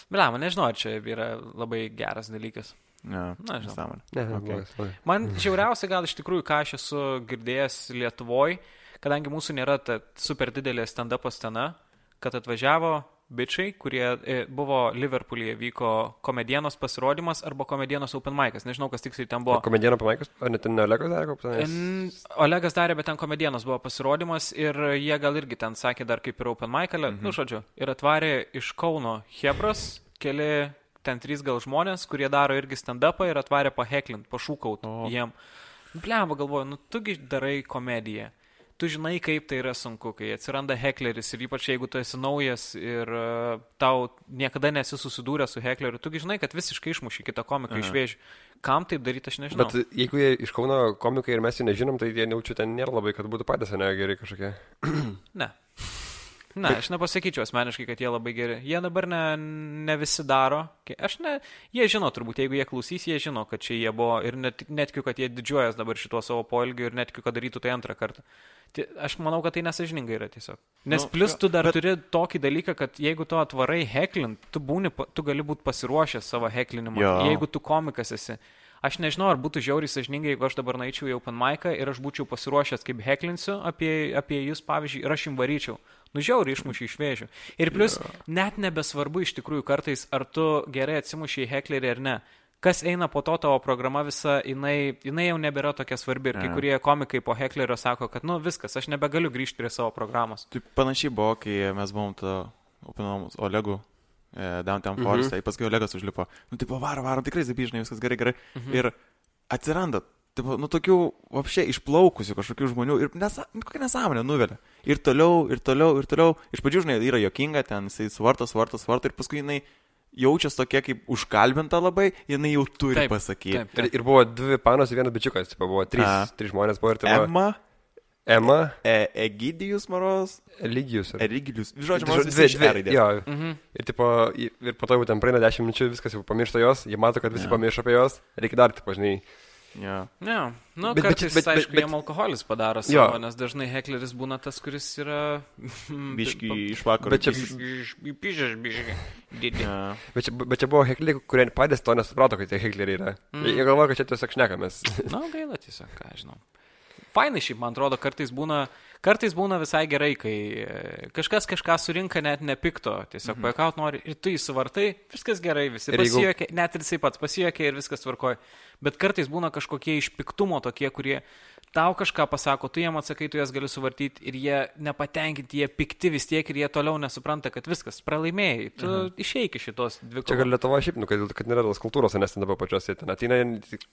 Bля, man nežinau, ar čia yra labai geras dalykas. Ne, Na, žinau. Ne, ne, Okay. blogas. Man žiauriausia gal iš tikrųjų, ką aš esu girdėjęs Lietuvoje, kadangi mūsų nėra ta super didelė stand-up scena, kad atvažiavo bičiai, kurie e, buvo Liverpoolyje, vyko komedienos pasirodymas arba komedienos open mic'as. Nežinau, kas tiksliai ten buvo. komedieno pamaikas, ar net ne Olegos dar koks? En, Olegas darė, bet ten komedienos buvo pasirodymas ir jie gal irgi ten sakė dar kaip ir open mic'alė, mhm. nu žodžiu, ir atvarė iš Kauno Hebras keli ten trys gal žmonės, kurie daro irgi stand-upą ir atvarė paheklint, pašūkaut jiem. Blemba galvoju, nu tugi darai komediją. Tu žinai, kaip tai yra sunku, kai atsiranda hekleris ir ypač jeigu tu esi naujas ir uh, tau niekada nesi susidūręs su hekleriu, tugi žinai, kad visiškai išmuši kitą komiką iš vėžių. Kam taip daryti, aš nežinau. Bet jeigu jie iš Kauno komikai ir mes jų nežinom, tai jie jaučiu ten nėra labai, kad būtų patys, ne, geri kažkokie. Ne. Na, aš nepasakyčiau asmeniškai, kad jie labai geri. Jie dabar ne, ne visi daro. Aš ne, jie žino turbūt, jeigu jie klausys, jie žino, kad čia jie buvo ir net, netkiu, kad jie didžiuojas dabar šituo savo poelgiu ir netkiu, kad darytų tai antrą kartą. Tai aš manau, kad tai nesažiningai yra tiesiog. Nes Nu, plus tu dar bet- bet... turi tokį dalyką, kad jeigu tu atvarai heklint, tu, būni, tu gali būti pasiruošęs savo heklinimą. Jo. Jeigu tu komikas esi. Aš nežinau, ar būtų žiauriai sažiningai, jeigu aš dabar naičiau į Open Mic'ą ir aš būčiau pasiruošęs, kaip heklinsiu apie, apie jūs, pavyzdžiui, ir aš jums varyčiau. Nu, žiauriai išmušiai iš vėžių. Ir plus, net nebesvarbu iš tikrųjų kartais, ar tu gerai atsimušiai į heklerį ar ne. Kas eina po to tavo programa visa, jinai, jinai jau nebėra tokia svarbi. Ir kai Jo. kurie komikai po heklerio sako, kad, nu, viskas, aš nebegaliu grįžti prie savo programos. Tai panašiai buvo, kai mes buvom to Openom Olegų e, Downtown Mhm. Forest, tai paskui Olegas užlipo. Nu, tai varo, varo, tikrai zabižnai, viskas gerai, gerai. Mhm. Ir atsiranda, tipo, nu, tokių, apšiai, išplaukusių kažkokių žmonių ir nesa, nu, kokia nesąmonė nuvelia. Ir toliau, ir toliau, ir toliau. Iš pradžių, žinai, yra jokinga, ten jisai svarto, svarto, svarto ir paskui jinai jaučiasi tokia kaip užkalbinta labai, jinai jau turi Taip, pasakyti. taip. Ir, ir buvo dvi panos ir vienas bičiukas, tipo, buvo trys, A. trys žmonės buvo ir tai Emma, Ema, e, Egidijus Maros, Lygius. ar- Erigilius. Žodžiu, man dvi- raidės. Jo, Mhm. ir, tipo, ir po to jau ten praeina 10 minučių, viskas jau pamiršta jos, jie mato, kad visi Jo. pamiršo apie jos, reikia dar, tipo, žinai, Yeah. Ne, nu, Bet- kartais, bet- bet, aišku, bet- jam alkoholis padaro Jo. savo, nes dažnai hekleris būna tas, kuris yra... Biški iš vakaro. Bet čia- Pižas, biški. Yeah. Bet čia, bet čia buvo hekliai, kurie patys to nesuprato, kad tie hekleriai yra. Mm. Jie galvoja, kad čia tiesiog šnekamės. Na, gaila tiesiog, ką aš žinau. Fainai šiaip, man atrodo, kartais būna, kartais būna visai gerai, kai e, kažkas kažką surinka net nepikto, tiesiog mhm. paikaut nori ir tu įsivartai, viskas gerai, visi Ir jeigu- pasijuokia, net ir jisai pats pasijuokia ir viskas tvarkoja. Bet kartais būna kažkokie iš piktumo tokie, kurie tau kažką pasako, tu jiem atsakai, tu jas gali suvartyti ir jie nepatenkinti, jie pikti vis tiek ir jie toliau nesupranta, kad viskas, pralaimėjai, tu mhm. išeiki šitos dvi Čia gal Lietuva šiaip, nu, kad, kad nėra tos kultūros, nes ten dabar pačios jie ten ateina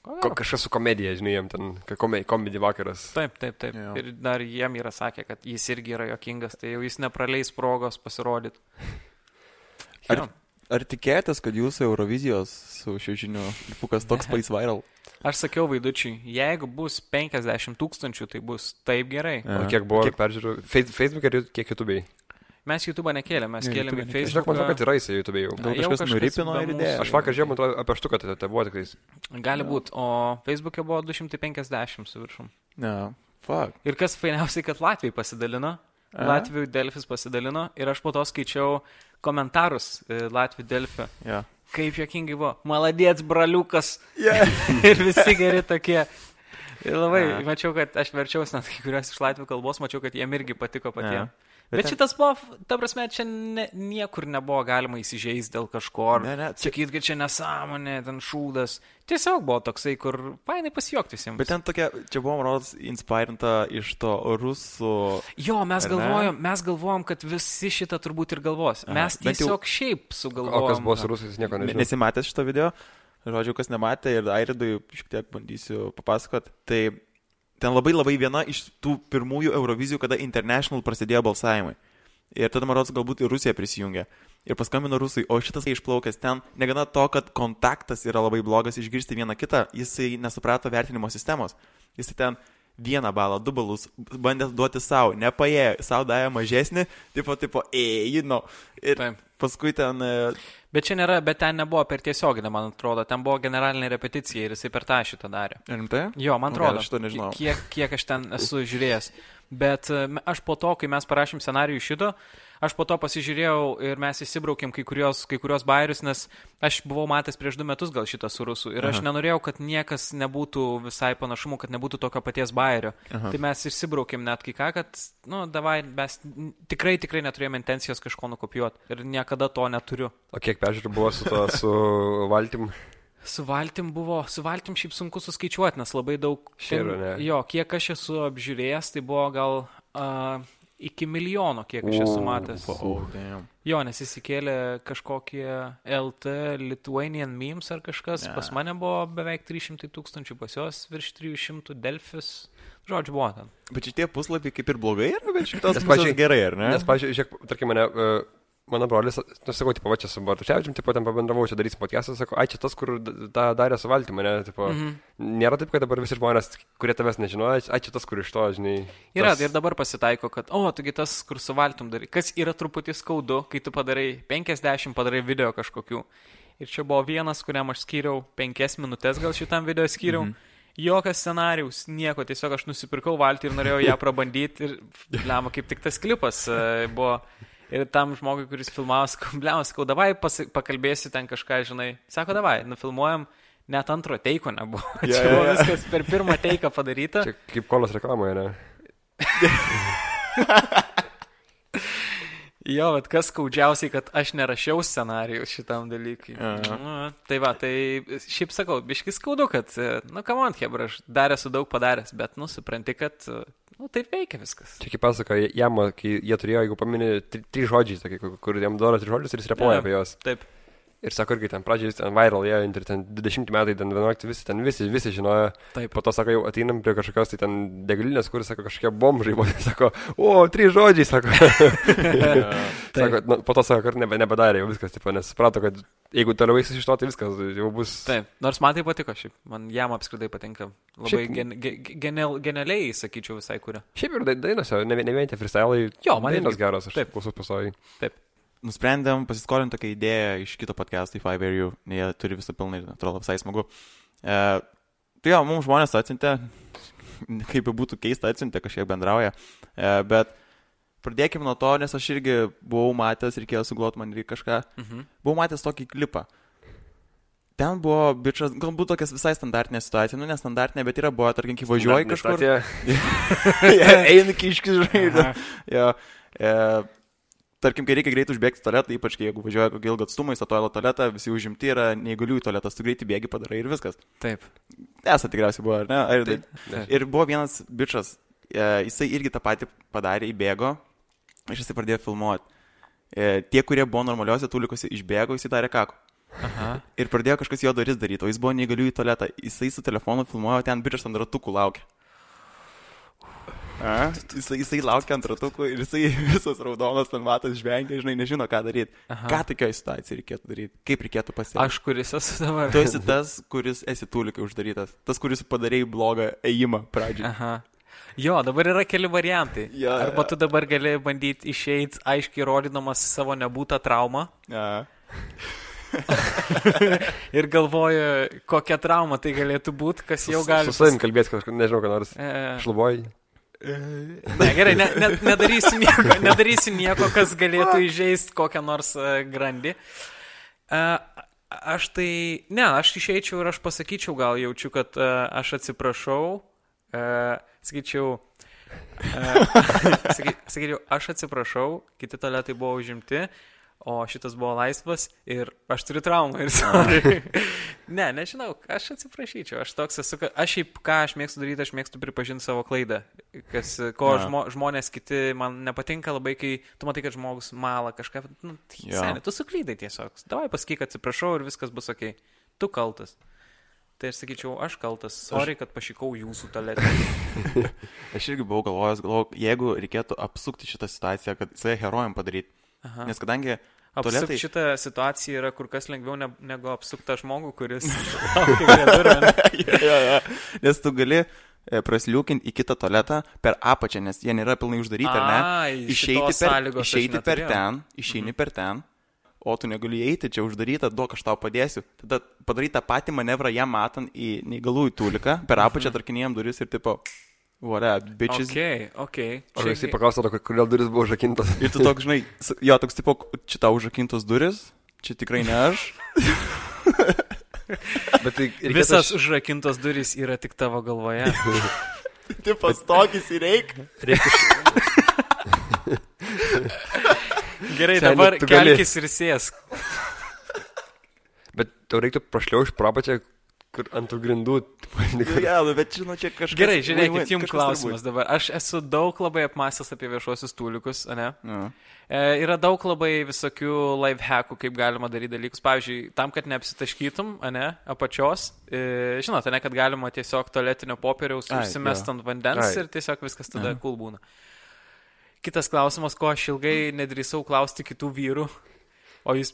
ko, kažkas su komedija, žinai, jiem ten komedija, vakaras. Taip, taip, taip. Jo. Ir dar jiem yra sakę, kad jis irgi yra jokingas, tai jau jis nepraleis progos pasirodyti. Ar. Ar tikėtės, kad jūsų Eurovizijos su šiužiniu lipukas toks pais viral? Aš sakiau vaidučiui, jeigu bus 50 tūkstančių, tai bus taip gerai. O kiek buvo kiek... peržiūrų? Face- Facebook ir kiek YouTube'ai? Mes YouTube nekėlėm, mes Ne, kėlėm YouTube į nekėlėm. Žinok, man atrodo, Facebook. kad yra jisai YouTube jau. Gal kažkas kažkas nuripino ir idėją? Aš vakar žiūrėjau, man atrodo, apie štuką tai, tai buvo tikrai. Gali būti, o Facebook'e buvo 250 su viršum. Ne, fuck. Ir kas fainiausiai, kad Latvijai pasidalino. A? Latvijų Delfis pasidalino ir aš po to skaičiau komentarus e, Latvijų Delfio. Yeah. Kaip jokingai buvo. Maladėts, braliukas. Yeah. ir visi geri tokie. Ir labai, Ne. mačiau, kad aš verčiausi net kai kurias iš latvių kalbos, mačiau, kad jiem irgi patiko patiems. Bet, Bet ten- šitas buvo, ta prasme, čia ne, niekur nebuvo galima įsižeisti dėl kažko. ar Ne, ne, čia- Sakyt, kad čia nesąmonė, ten šūdas. Tiesiog buvo toksai, kur painai pasijokti visiems. Bet ten tokia, čia buvo, man rodos, inspirinta iš to rusų. Jo, mes galvojom, mes galvojom, kad visi šitą turbūt ir galvos. Aha, Mes bent jau- tiesiog šiaip O kas sugalvojom. buvo su rusais, nieko Ne- nežinau. Nesimatęs šito video, žodžiu, kas nematė ir Airidui šiek tiek bandysiu papasakot. Tai ten labai labai viena iš tų pirmųjų Eurovizijų, kada International prasidėjo balsavimai. Ir tada, man rodos, galbūt ir Rusija prisijungė. Ir paskambino rusai, o šitas išplaukęs ten, negana to, kad kontaktas yra labai blogas išgirsti vieną kitą, jisai nesuprato vertinimo sistemos. Jisai ten vieną balą, du balus bandė duoti savo, nepaėjo, savo davė mažesnį, tipo, tipo, ėjino. Ir Taip. Paskui ten... e, Bet čia nėra, bet ten nebuvo per tiesioginę, man atrodo. Ten buvo generalinė repeticija ir jisai per tą šitą darė. Rimtai? Jo, man atrodo. gal aš šito nežinau. Kiek, kiek aš ten esu žiūrėjęs. Bet e, aš po to, kai mes parašym scenarijų šito, aš po to pasižiūrėjau ir mes įsibraukėm kai kurios, kai kurios bairius, nes aš buvau matęs prieš du metus gal šitą su rusų. Ir aš Aha. nenorėjau, kad niekas nebūtų visai panašumu, kad nebūtų tokio paties bairio. Aha. Tai mes išsibraukėm net kai ką, kad, nu, davai, mes tikrai, tikrai neturėjome intencijos kažko nukopijuoti. Ir niekada to neturiu. O kiek peržiūrų buvo su to, su valtim? Su valtim buvo, su valtim šiaip sunku suskaičiuoti, nes labai daug. Šiaip, ne? Jo, kiek aš esu apžiūrėjęs, tai buvo gal uh, iki milijono, kiek aš esu matęs. Oh, damn. Jo, nes įsikėlė kažkokie LT Lithuanian memes ar kažkas. Ne. Pas mane buvo beveik 300 tūkstančių, pas juos virš 300 Delfis. Žodžiu, buvo ten. Bet šitie puslapiai kaip ir blogai yra, bet pusės pavyzdžiui, gerai, ar ne? Nes, pažiūrėjau, žiūrėk, tarkim, mane, uh, mano brolis, nu, sakau, tipo, va čia su Bartuševičium, tipo, ten pabendravau, čia darysim podcastą, sako, ai, čia tas, kur tą darė su valtim, ne, tipo, mm. -hmm. nėra taip, kad dabar visi žmonės, kurie tavęs nežinojo, ai, čia tas, kur iš to, žinai. Yra tas... ir dabar pasitaiko, kad, o, taigi tas, kur su valtum darai. Kas yra truputį skaudu, kai tu padarai 50, padarai video kažkokių. Ir čia buvo vienas, kuriam aš skyriau 5 minutės, gal šitam video skyriau. Mm -hmm. Jokas scenarius, nieko, tiesiog aš nusipirkau valtį ir norėjau ją prabandyti ir, blema, kaip tik tas klipas e, buvo. Ir tam žmogui, kuris filmavo, blema, sakau, davai pasi- pakalbėsi ten kažką, žinai. Sako, davai, nufilmuojam, net antro teiko nebuvo. Jo, Čia buvo jo. viskas per pirmą teiką padaryta. Čia kaip kolos reklamoje, ne? Jo, bet kas skaudžiausiai, kad aš nerašiau scenarijų šitam dalykui. Nu, tai va, tai šiaip sakau, biškis skaudu, kad, nu, kam man, Hebra, aš dar esu daug padaręs, bet, nu, supranti, kad, nu, taip veikia viskas. Čia kaip pasako, jam, kai jie turėjo, jeigu pamini, tri- trys žodžiai, tokie, kur- jam duoda tris žodžius ir jis repuoja apie juos. Taip. Ir sako, irgi ten pradžioje jis ten viral, jie, ir ten 20 metai, ten 11, visi, ten visi, visi žinojo. Taip. Po to, sako, jau ateinam prie kažkokios tai ten degalinės, kur, sako, kažkokie bomžai, buvo, sako, o, trys žodžiai, sako. sako nu, po to, sako, kad nebe, nebedarė jau viskas, tipo, nes suprato, kad jeigu toliau eisis iš to, tai viskas jau bus. Taip, nors man tai patiko šiaip, man jam apskritai patinka. Labai Šiaip- gen, gen, genial, genialiai, sakyčiau, visai kuria. Šiaip ir dai- dainos, ne, ne vien tie freestylai, Jo, man dainos geros, aš Taip. klausau pasoj. Taip. Nusprendėm pasiskolinti tokią idėją iš kito podcast'o, Five Air You, jie turi visą pilną ir atrodo visai smagu. E, Tai jo, mums žmonės atsintė, kaip būtų keista atsintė, kažkiek bendrauja, e, bet pradėkime nuo to, nes aš irgi buvau matęs, reikėjo suglot man reikia kažką, Mhm. buvau matęs tokį klipą. Ten buvo bičias, galbūt tokia visai standartinė situacija, nu nestandartinė, bet yra buvo, tarkim, kai važiuoji kažkur. Einu kiškis, žinai. Tarkim, kai reikia greit užbėgti tualetą, ypač kai jeigu važiuoja kokį ilgą atstumą į statoilą tualetą, visi užimti yra neįgaliųjų tualetas, tu greitai bėgi padarai ir viskas. Taip. Esate tikriausiai buvo, ar ne? Ar, Taip. Taip. Ir buvo vienas bičias, e, jisai irgi tą patį padarė, įbėgo, ir jisai pradėjo filmuoti. E, tie, kurie buvo normaliuose tulikuose, išbėgo, jisai darė kako. Aha. Ir pradėjo kažkas jo duris daryti, o jis buvo neįgaliųjų tualetą. Jisai su telefonu filmuoja, ten bičias ant ratukų laukia. A, jisai, jisai laukia ant ratukų ir jisai visas raudonas ten matas žvengia, žinai, nežino, ką daryti. Ką tokioje situacijoje reikėtų daryti? Kaip reikėtų pasielgti? Aš kuris esu dabar. Tu esi tas, kuris esi tulikai uždarytas. Tas, kuris padarėjai blogą ėjimą pradžioje. Aha. Jo, dabar yra keli variantai. Jo, Arba tu dabar gali bandyti išeiti aiškiai rodydamas savo nebūtą traumą A. ir galvoju, kokia trauma tai galėtų būti, kas jau gali. Su savim kalbėti kažką, nežinau, ką nors. E, Šluboji. Ne, gerai, ne, ne, nedarysiu, nieko, nedarysiu nieko, kas galėtų įžeisti kokią nors uh, grandį. Uh, aš tai, ne, aš išeičiau ir aš pasakyčiau, gal jaučiu, kad uh, aš atsiprašau, sakyčiau, saky, sakyčiau, aš atsiprašau, kiti tualetai buvo užimti, o šitas buvo laisvas ir aš turiu traumą ir sorry. ne, nežinau, aš atsiprašyčiau, aš toks esu, aš šiaip ką aš mėgstu daryti, aš mėgstu pripažinti savo klaidą, kas, ko Jo. žmo, žmonės kiti man nepatinka labai, kai tu matai, kad žmogus mala kažką, nu, tai, Jo. seni, tu suklydai tiesiog, davai pasakyk atsiprašau ir viskas bus ok, tu kaltas. Tai aš sakyčiau, aš kaltas, sorry, kad pašykau jūsų taletę. Aš irgi buvau galvojęs, galvojau, jeigu reikėtų apsukti šitą situaciją, kad save herojam padaryti. Aha. Nes kadangi Apsukti tualetai... šitą situaciją yra kur kas lengviau ne, negu apsuktą žmogų, kuris ja, ja, ja. Nes tu gali e, prasliūkinti į kitą tualetą per apačią, nes jie nėra pilnai uždaryti, ar ne? Išeiti per, išeiti per ten, išeini per ten, o tu negali eiti, čia uždaryta, duok aš tau padėsiu. Tada padarai tą patį manevrą jam matant į neįgalųjų tuliką, per apačią tarkinėjom duris ir tipo, vore, bičias. Ok, ok. O Čia- jisai paklausė, kodėl duris buvo užrakintos. Ir tu toks, žinai, jo, toks tipo, čia tau užrakintos duris, čia tikrai ne aš. Bet tai reikėtų Visas užrakintos durys yra tik tavo galvoje. Tipas tokis ir reik. reiktų iš- Gerai, Seni, dabar tu gali. kelkis ir sėsk. Bet tau reiktų prašliau iš prapačią, kur ant tų grindų. tipo, Ja, bet žinau, čia kažkas. Gerai, žiūrėkit, jums klausimas dabar. Aš esu daug labai apmastęs apie viešuosius tulikus, ne? turbūt. Jo. E, yra daug labai visokių live hackų, kaip galima daryti dalykus. Pavyzdžiui, tam, kad neapsitaškytum, ne, apačios, e, žinote, ne, kad galima tiesiog tualetinio popieriaus užsimest ant vandens Ai. ir tiesiog viskas tada cool būna. Kitas klausimas, ko aš ilgai nedrįsau klausti kitų vyrų, o jūs,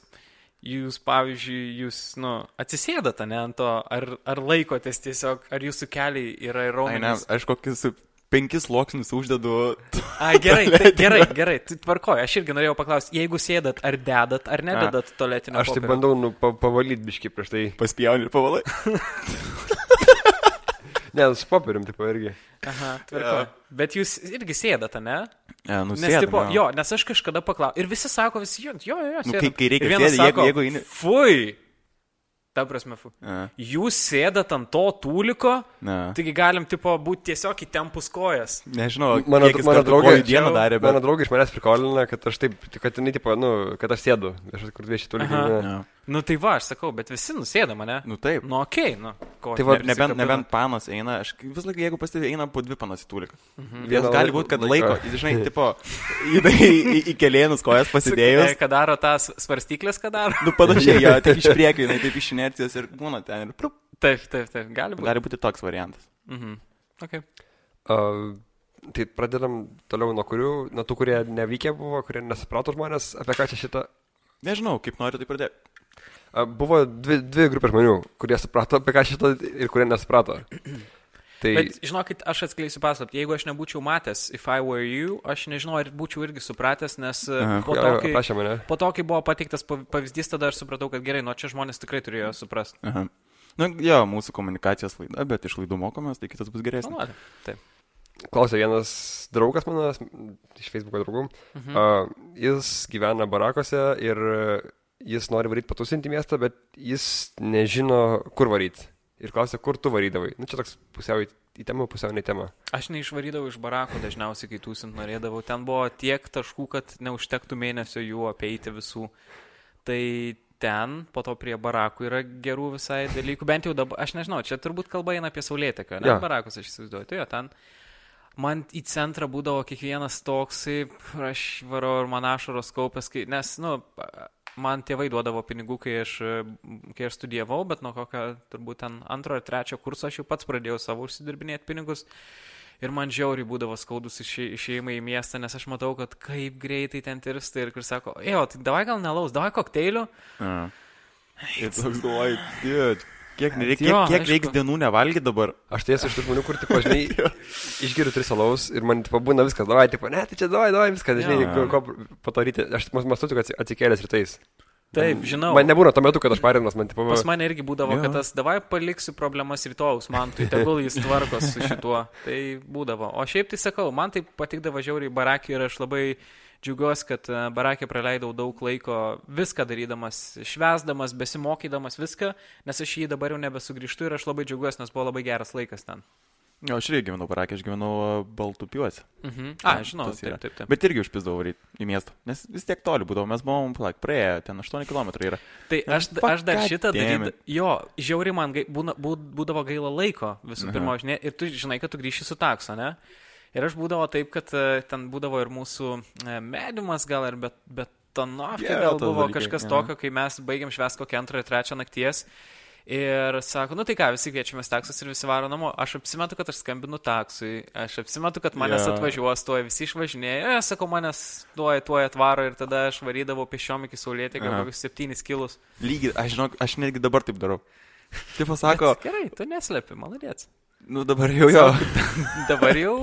jūs pavyzdžiui, jūs, nu, atsisėdate, ne, ant to, ar, ar laikotės tiesiog, ar jūsų keliai yra raumenys. aš kokius penkis sluoksnius uždedu. Ai, gerai, tai, gerai, gerai, tai tvarkoju. Aš irgi norėjau paklausti, jeigu sėdat, ar dedat, ar nededat tualetinio Aš tai popierio? bandau nu, pa, pavalyti biški prieš tai. Paspjauni ir pavalai. Ne, su popierium, tipo, irgi. Aha, tvarkoju. Bet jūs irgi sėdat, ne? Ja, nu, Nes, tipo, jo, nes aš kažkada paklausiau. Ir visi sako, visi, jo, jo, jo. Nu, kai- kai reikia Ir vienas jeigu- sako, jeigu eini- Fui. Ta prasme, fu. Ja. Jūs sėdat ant to tūliko, Ne. taigi galim, tipo, būti tiesiog įtempus kojas. Nežinau, Mano, mano draugė, dieną darė, bet... mano draugė iš manęs prikolina, kad aš taip, kad jinai, tipo, nu, kad aš sėdu. Aš kur vieši turi. Nu tai va, aš sakau, bet visi nusėda mane. Nu taip. Nu, okei, okay, nu. Ko, Tai va, Ne, nebent, nebent panas eina, aš vis laik, jeigu pastebėjau, eina po dvi panas į tuliką. Vieną Vienas gali būti, kad laiko. laiko, žinai, tipo, į, į, į, į kelienus kojas pasidėjus. Ką daro tas svarstyklės, ką daro? Nu, panašiai, jo, tik iš priekio, jinai taip iš inercijos ir būna ten. Ir, prup, Taip, taip, taip, gali būti. gali būti toks variantas. Mhm. Okay. Uh, tai pradedam toliau nuo kurių, nuo tų, kurie nevykę buvo, kurie nesuprato žmonės, apie ką čia šitą. Nežinau, kaip nori tai pradėti. Buvo dvi, dvi grupės žmonių, kurie suprato, apie ką šitą ir kurie nesuprato. Tai Bet žinokit, aš atskleisiu paslaptį. Jeigu aš nebūčiau matęs If I Were You, aš nežinau, ar būčiau irgi supratęs, nes e, Aha. po to, kai, po to, kai buvo pateiktas pav- pavyzdys, tada aš supratau, kad gerai, nuo čia žmonės tikrai turėjo suprasti. Aha. Na, jo, mūsų komunikacijos laida, bet iš laidų mokomės, tai kitas bus geresnis. Planuoti. Taip. Klausė vienas draugas mano, iš Facebook'o draugų. Mhm. Uh, jis gyvena barakose ir jis nori varyti patusinti miestą, bet jis nežino, kur varyti. Ir klausė, kur tu varydavai. Nu, čia toks pusiau į, temą, pusiau ne temą. Aš neišvarydavau iš barako dažniausiai, kai tūsint norėdavau. Ten buvo tiek taškų, kad neužtektų mėnesio jų apeiti visų. Tai ten, po to prie barakų yra gerų visai dalykų. Bent jau dabar, aš nežinau, čia turbūt kalba eina apie saulėteką, ne? Ja. Barakus aš įsivaizduoju. Tai jo, ten man į centrą būdavo kiekvienas toksai, aš varau ir man ašaros kaupės, kai, nes, nu, man tėvai duodavo pinigų, kai aš, kai aš studijavau, bet nuo kokio turbūt ten antro ar trečio kurso aš jau pats pradėjau savo užsidirbinėti pinigus. Ir man žiauriai būdavo skaudus išė- išėjimai į miestą, nes aš matau, kad kaip greitai ten tirsta ir kur sako, jo, tai davai gal nelaus, davai kokteilių. Ja. Ir toks galvoju, dude, kiek, nereik, Jo, kiek, kiek aišku. reiks dienų nevalgyti dabar. Aš tiesiog iš tų žmonių, kur, tipo, žinai, išgeriu tris alaus ir man, tipo, būna viskas, davai, tipo, ne, tai čia davai, davai, viskas, žinai, Jo. ko, ko padaryti. Aš tik mąstu, tik atsi- atsikėlęs rytais. Taip, žinau. Man nebūna tuo metu, kad aš parinas, man, tipo, Pas mane irgi būdavo, Jo. kad tas davai paliksiu problemas rytojus, man tai tegul jis tvarkos su šituo. Tai būdavo. O šiaip tai sakau, man tai patikdavo žiauriai barakį ir aš labai džiaugiuosi, kad e, barakė praleidau daug laiko viską darydamas, švesdamas, besimokydamas viską, nes aš jį dabar jau nebesugrįžtu ir aš labai džiaugiuosi, nes buvo labai geras laikas ten. Jo, aš irgi gyvenau barakė, aš gyvenau Baltupiuose. Mhm. A, žinau, Tas yra. taip, taip, taip. Bet irgi užpisdavau varyti į miestą, nes vis tiek toli būdavo, mes buvom, plak, praėję, ten 8 km yra. Tai aš, Fuck, aš dar šitą darydavau. Jo, žiauriai man gai- būna, būd, būdavo gaila laiko visų pirma, žinai, ir tu žinai, kad tu grįši su takso, ne? Ir aš būdavo taip, kad e, ten būdavo ir mūsų e, mediumas gal ir bet, bet tonovkė Jo, gal buvo dalykai, kažkas aha. tokio, kai mes baigiam švęs kokią antrą ir trečią nakties. Ir sako, nu tai ką, visi kviečiamės taksus ir visi varo namo. Aš apsimetu, kad aš skambinu taksui, aš apsimetu, kad manęs Jo. atvažiuos, tuoj visi išvažinėja, e, sakau, manęs tuoj, tuoj atvaro ir tada aš varydavau pešiom iki saulėtekio Aha. kokius septynis kilus. Lygiai, aš žinau, aš netgi dabar taip darau. Taip pasako, Gerai, tu neslepi, maladėts. Nu dabar jau jo. Dabar jau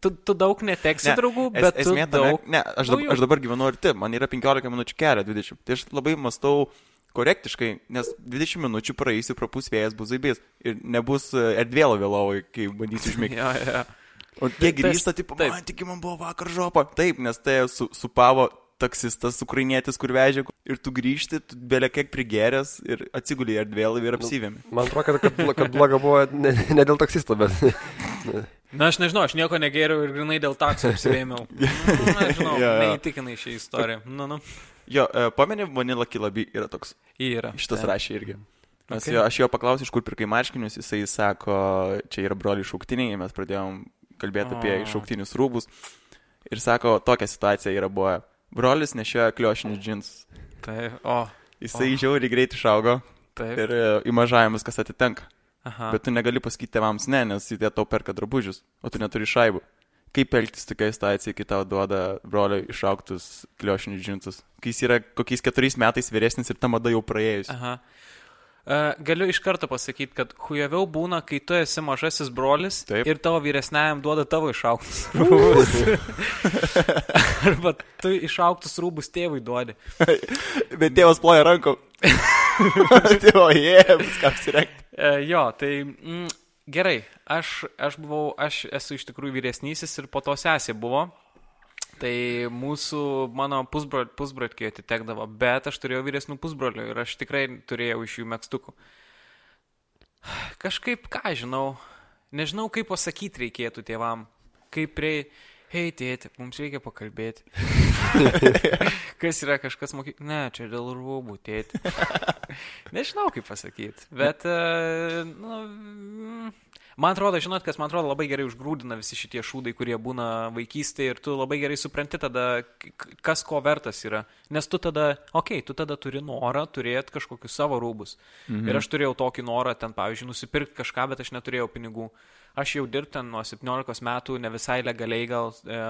tu, tu daug neteksi Ne, draugų, es- bet tu esmė tame- daug. Ne, aš dabar, naujų. aš dabar gyvenu arti, man yra 15 minučių kelio, 20. Tai aš labai mastau korektiškai, nes 20 minučių praeisiu, prapus vėjas bus zaibės ir nebus e, erdvėlo vėlovai, kai bandysiu užmigti. Jo, jo. O tie Tas- grįžta, taip, taip. man tik man buvo vakar žopa. Taip, nes tai su, supavo taksistas, ukrainietis, kur vežė ir tu grįžti, tu belė kiek prigeręs ir atsigulį erdvėlą ir apsivėmi. Man atrodo, kad, kad, kad bloga buvo ne, ne dėl taksisto, bet... Na, aš nežinau, aš nieko negeriau ir grinai dėl takso apsivėmiau. Nu, nežinau, Jo, jo. neįtikinai šią istoriją. Nu, nu. Jo, e, pameni, Vanilla Kilabi yra toks. Yra. Šitas Taip. rašė irgi. Mes Okay. jo, aš jo paklausiau, iš kur pirkai marškinius, jisai sako, čia yra broliai šauktiniai, mes pradėjom kalbėti apie O. šauktinius rūbus. Ir sako, tokia situacija yra buvo. Brolis nešioja kliošinius džinsus. Taip, o, Jisai O. žiauriai greit išaugo taip. ir e, į mažavimus kas atitenka. Aha. Bet tu negali pasakyti tėvams ne, nes jie tau perka drabužius, o tu neturi šaibų. Kaip elgtis tokia situacija, kai tau duoda brolio išauktus kliošinius džinsus? Kai jis yra kokiais keturiais metais vyresnis ir ta mada jau praėjus. Aha. Uh, galiu iš karto pasakyti, kad hujaviau būna, kai tu esi mažasis brolis Taip. ir tavo vyresniajam duoda tavo išauktus rūbus. Arba tu išauktus rūbus tėvui duodi. Bet tėvas ploja rankom. Tėvo, jie, viską apsirengti. E, jo, tai mm, gerai, aš, aš buvau, aš esu iš tikrųjų vyresnysis ir po to sesė buvo. Tai mūsų, mano pusbro- pusbroliai atitekdavo, bet aš turėjau vyresnių pusbrolių ir aš tikrai turėjau iš jų mėgstukų. Kažkaip, ką žinau, nežinau, kaip pasakyti reikėtų tėvam. Kaip prie, hei tėti, mums reikia pakalbėti. Kas yra kažkas mokyklai? Ne, čia dėl rūbų, tėti. Nežinau, kaip pasakyti, bet, e, nu, man atrodo, žinot, kas man atrodo labai gerai užgrūdina visi šitie šūdai, kurie būna vaikystėje ir tu labai gerai supranti tada, kas ko vertas yra. Nes tu tada, okei, okay, tu tada turi norą turėti kažkokius savo rūbus. Mhm. Ir aš turėjau tokį norą ten, pavyzdžiui, nusipirkti kažką, bet aš neturėjau pinigų. Aš jau dirbti nuo 17 metų, ne visai legaliai gal e,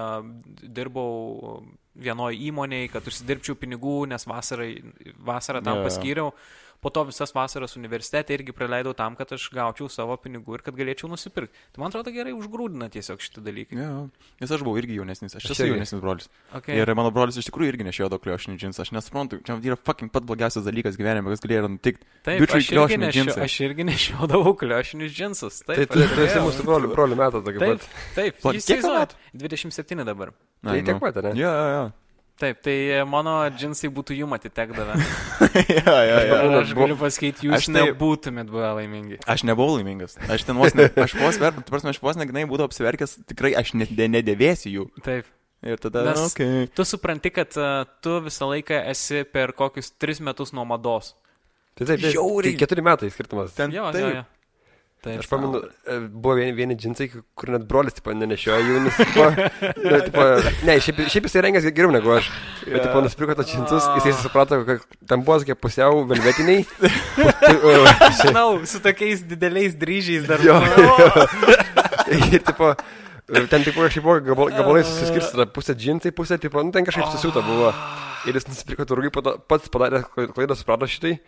dirbau vienoje įmonėje, kad užsidirbčiau pinigų, nes vasarai, vasarą tam jo. paskyriau. Po to visas vasaras universitete irgi praleidau tam, kad aš gaučiau savo pinigų ir kad galėčiau nusipirkti. Tai man atrodo gerai užgrūdina tiesiog šitą dalyką. Jo, nes aš buvau irgi jaunesnis, aš Aš esu jaunesnis brolis. Okay. Ir mano brolis iš tikrųjų irgi nešiojo daug kliošinių džinsų, aš nesuprantu, čia yra fucking pat blogiausias dalykas gyvenime, kas galėjo nutikti. Taip, Bičiui aš irgi, nešio, aš irgi nešiodavau kliuošinius džinsus. Tai Taip, tu esi turėjau. mūsų brolių, brolių metų tokia Taip, pat. taip. Jis kiek metų? 27 dabar. Tai Ai, tiek nu. pat, ne? Jo, jo, jo. Taip, tai mano džinsai būtų jum atitekdavę. jo, jo, jo. Aš buvo- galiu pasakyti, jūs Aš tai- nebūtumėt buvę laimingi. Aš nebuvau laimingas. Aš ten vos, ne, aš vos, ver, prasme, aš vos negnai būdavau apsiverkęs, tikrai aš ne, ne, nedėvėsiu jų. Taip. Ir tada, Nes- okay. Tu supranti, kad uh, tu visą laiką esi per kokius 3 metus nuo mados. Tai taip, taip, Žiauriai. tai keturi metai skirtumas. ten Jo, taip. jo, jo. Taip. Aš pamenu, e, buvo vieni, vieni džinsai, kur net brolis, tipo, nenešioja jų, nes, tipo, nu, tipo, ne, šiaip, šiaip jisai rengėsi geriau negu aš. Bet, tipo, nusipirko tos džinsus, jisai suprato, kad ten buvo tokie pusiau velvetiniai. Žinau, su tokiais dideliais dryžiais dar. Jo, jo. Ir, tipo, ten, tipo, kažkaip buvo gabal, gabalai susiskirstyta, pusė džinsai, pusė, tipo, nu, ten kažkaip susiūta buvo. Ir jis nusipirko to pats padarė klaidą, suprato šitai.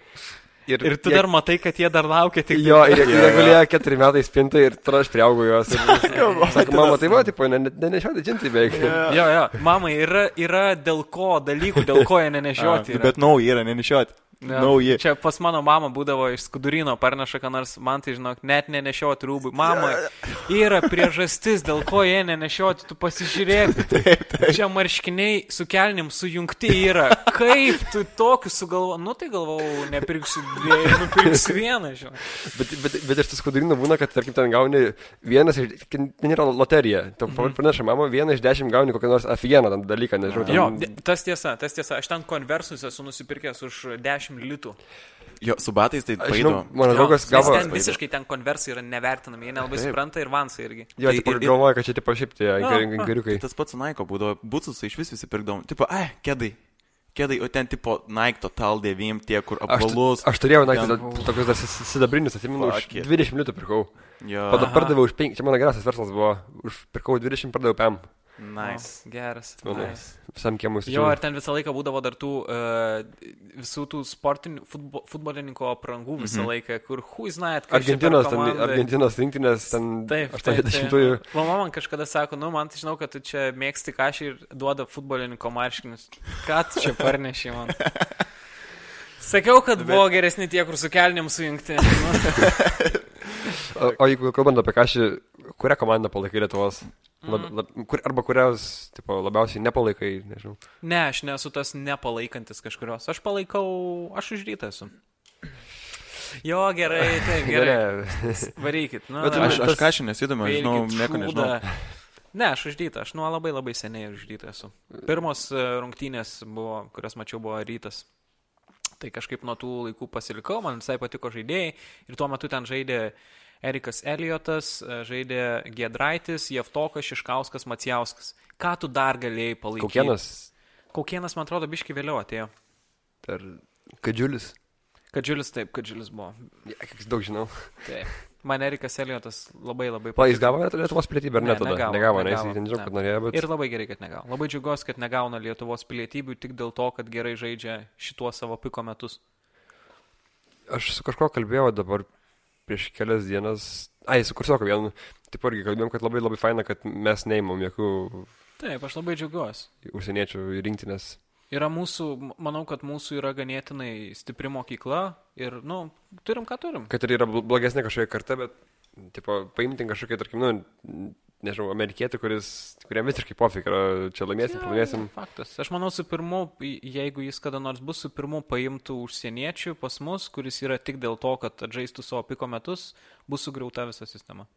Ir tu jie- dar matai, kad jie dar laukia tik... Jo, ir jie jie jo. gulėjo keturi metai spintai ir aš priaugau juos. Ir, sako, mama, tai va, tipo, nenešioti džintai beveik. Jo, jo, mamai, yra, yra dėl ko dalykų, dėl ko jie nenešioti. Bet nauji yra, nenešioti. Jo. Nauji. Čia pas mano mamą būdavo iš skudurino parneša, ką nors man tai žinok, net nenešioti rūbų. Mama, yra priežastis, dėl ko jie nenešioti, tu pasižiūrėk. Čia marškiniai su kelnim sujungti yra. Kaip tu tokius sugalvo? Nu tai galvau, nepirksiu dviejų, nupirksiu vieną, žinai. Bet, bet, bet iš tų skudurino būna, kad, tarkim, ten gauni vienas, ten yra loterija. Tu Mhm. praneša, mama, vieną iš dešimt gauni kokią nors afieną dalyką, nežinau. Ten, Jo, tas tiesa, tas tiesa. Aš ten konversus esu nusipirkęs už 10 litų. Jo, su batais tai Aš paėdo. mano draugas gavo... Ten visiškai ten konversai yra nevertinami, jie nelabai Taip. supranta ir vansai irgi. Jo, Tai ir- ir- galvoja, kad čia, tipo, šiaip tie Jo, gar- jo. gariukai. Tas pats Naiko būdavo, būtus iš vis visi pirkdavom. Tipo, ai, kėdai. Kėdai, o ten tipo Nike Total 9, tie, kur Aš, apvalus. aš turėjau, na, ten- tokius dar sidabrinius, atsimenu, už Fuck it. 20 litų pirkau. Jo, Pada pardaviau už 5, čia mano geriausias verslas buvo, už pirkau 20, pardaviau PM. Nice. O, Geras. Nice. Visam kiemui Jo, ir ten visą laiką būdavo dar tų uh, visų tų sportinių futbo, futbolininko aprangų visą laiką, kur hui znait, per Argentinos, ten. Argentinos rinktinės, ten Taip, taip, 80-ųjų. taip. Mama man kažkada sako, nu, man tai žinau, kad tu čia mėgsti kažį ir duoda futbolininko marškinius. Ką tu čia parneši man? Sakiau, kad buvo geresni tie, kur su kelniam sujungti. O, o jeigu kalbant apie kažį, kurią komandą palaikai Lietuvos? Lab, lab, kur, arba kurios tipo, labiausiai nepalaikai, nežinau. ne, aš nesu tas nepalaikantis kažkurios. Aš palaikau, aš už rytą esu. Jo, gerai, taip, gerai. Varykit. Nu, Bet Aš, aš ką šiandien nesidomiu, aš žinau, nieko nežinau. Ne, aš uždytą, aš nuo labai labai seniai uždytą esu. Pirmos e, rungtynės, buvo, kurias mačiau, buvo rytas. Tai kažkaip nuo tų laikų pasilikau, man visai patiko žaidėjai ir tuo metu ten žaidė Erikas Eliotas, e, žaidė Gedraitis, Jeftokas, Šiškauskas, Macijauskas. Ką tu dar galėjai palaikyti? Kokienas, Kokienas, man atrodo, biški vėliau atėjo. ar Kadžiulis. Kadžiulis taip, Kadžiulis buvo. Ja, kiek daug žinau. Taip. Man Erikas Eliotas labai labai Pa, jis gavo Liet- Lietuvos pilietybę ar ne Ne, tada? negavo, negavo, negavo, jis ten žinau, ne. kad norėjo, bet... Ir labai gerai, kad negauna. Labai džiugiuosi, kad negauna Lietuvos pilietybių tik dėl to, kad gerai žaidžia šituos savo piko metus. Aš su kažkuo kalbėjau dabar prieš kelias dienas. Ai, su kursioku vienu. Taip irgi kalbėjom, kad labai labai faina, kad mes neimam jokių Taip, aš labai džiaugiuosi. užsieniečių rinktinės. Yra mūsų, manau, kad mūsų yra ganėtinai stipri mokykla ir, nu, turim ką turim. Kad ir yra bl- blogesnė kažkokia karta, bet, tipo, paimti kažkokią, tarkim, nu, nežinau, amerikietį, kuris, kuriam visiškai pofik yra, čia laimėsim, pralaimėsim. Faktas. Aš manau, su pirmu, jeigu jis kada nors bus su pirmu paimtų užsieniečių pas mus, kuris yra tik dėl to, kad atžaistų savo piko metus, bus sugriauta visa sistema.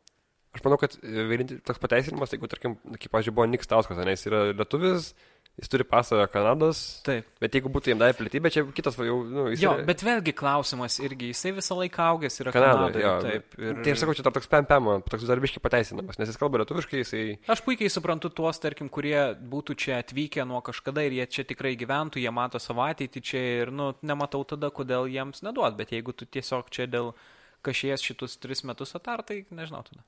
Aš manau, kad e, vienintelis toks pateisinimas, jeigu, tarkim, kaip, pažiūrėjau, buvo Niks Tauskas, ne, jis yra lietuvis, jis turi pasą Kanados, Taip. bet jeigu būtų jam davę pilietybę, čia kitas jau, nu, jis Jo, yra... bet vėlgi klausimas irgi, jisai visą laiką augęs yra Kanadoje, Kanadoje. jo. Taip. Ir... Tai aš sakau, čia dar toks pem-pem, toks darbiškai pateisinamas, nes jis kalba lietuviškai, jisai... Aš puikiai suprantu tuos, tarkim, kurie būtų čia atvykę nuo kažkada ir jie čia tikrai gyventų, jie mato savo ateitį čia ir, nu, nematau tada, kodėl jiems neduot, bet jeigu tu tiesiog čia dėl kažkies šitus tris metus atar, tai nežinau tada.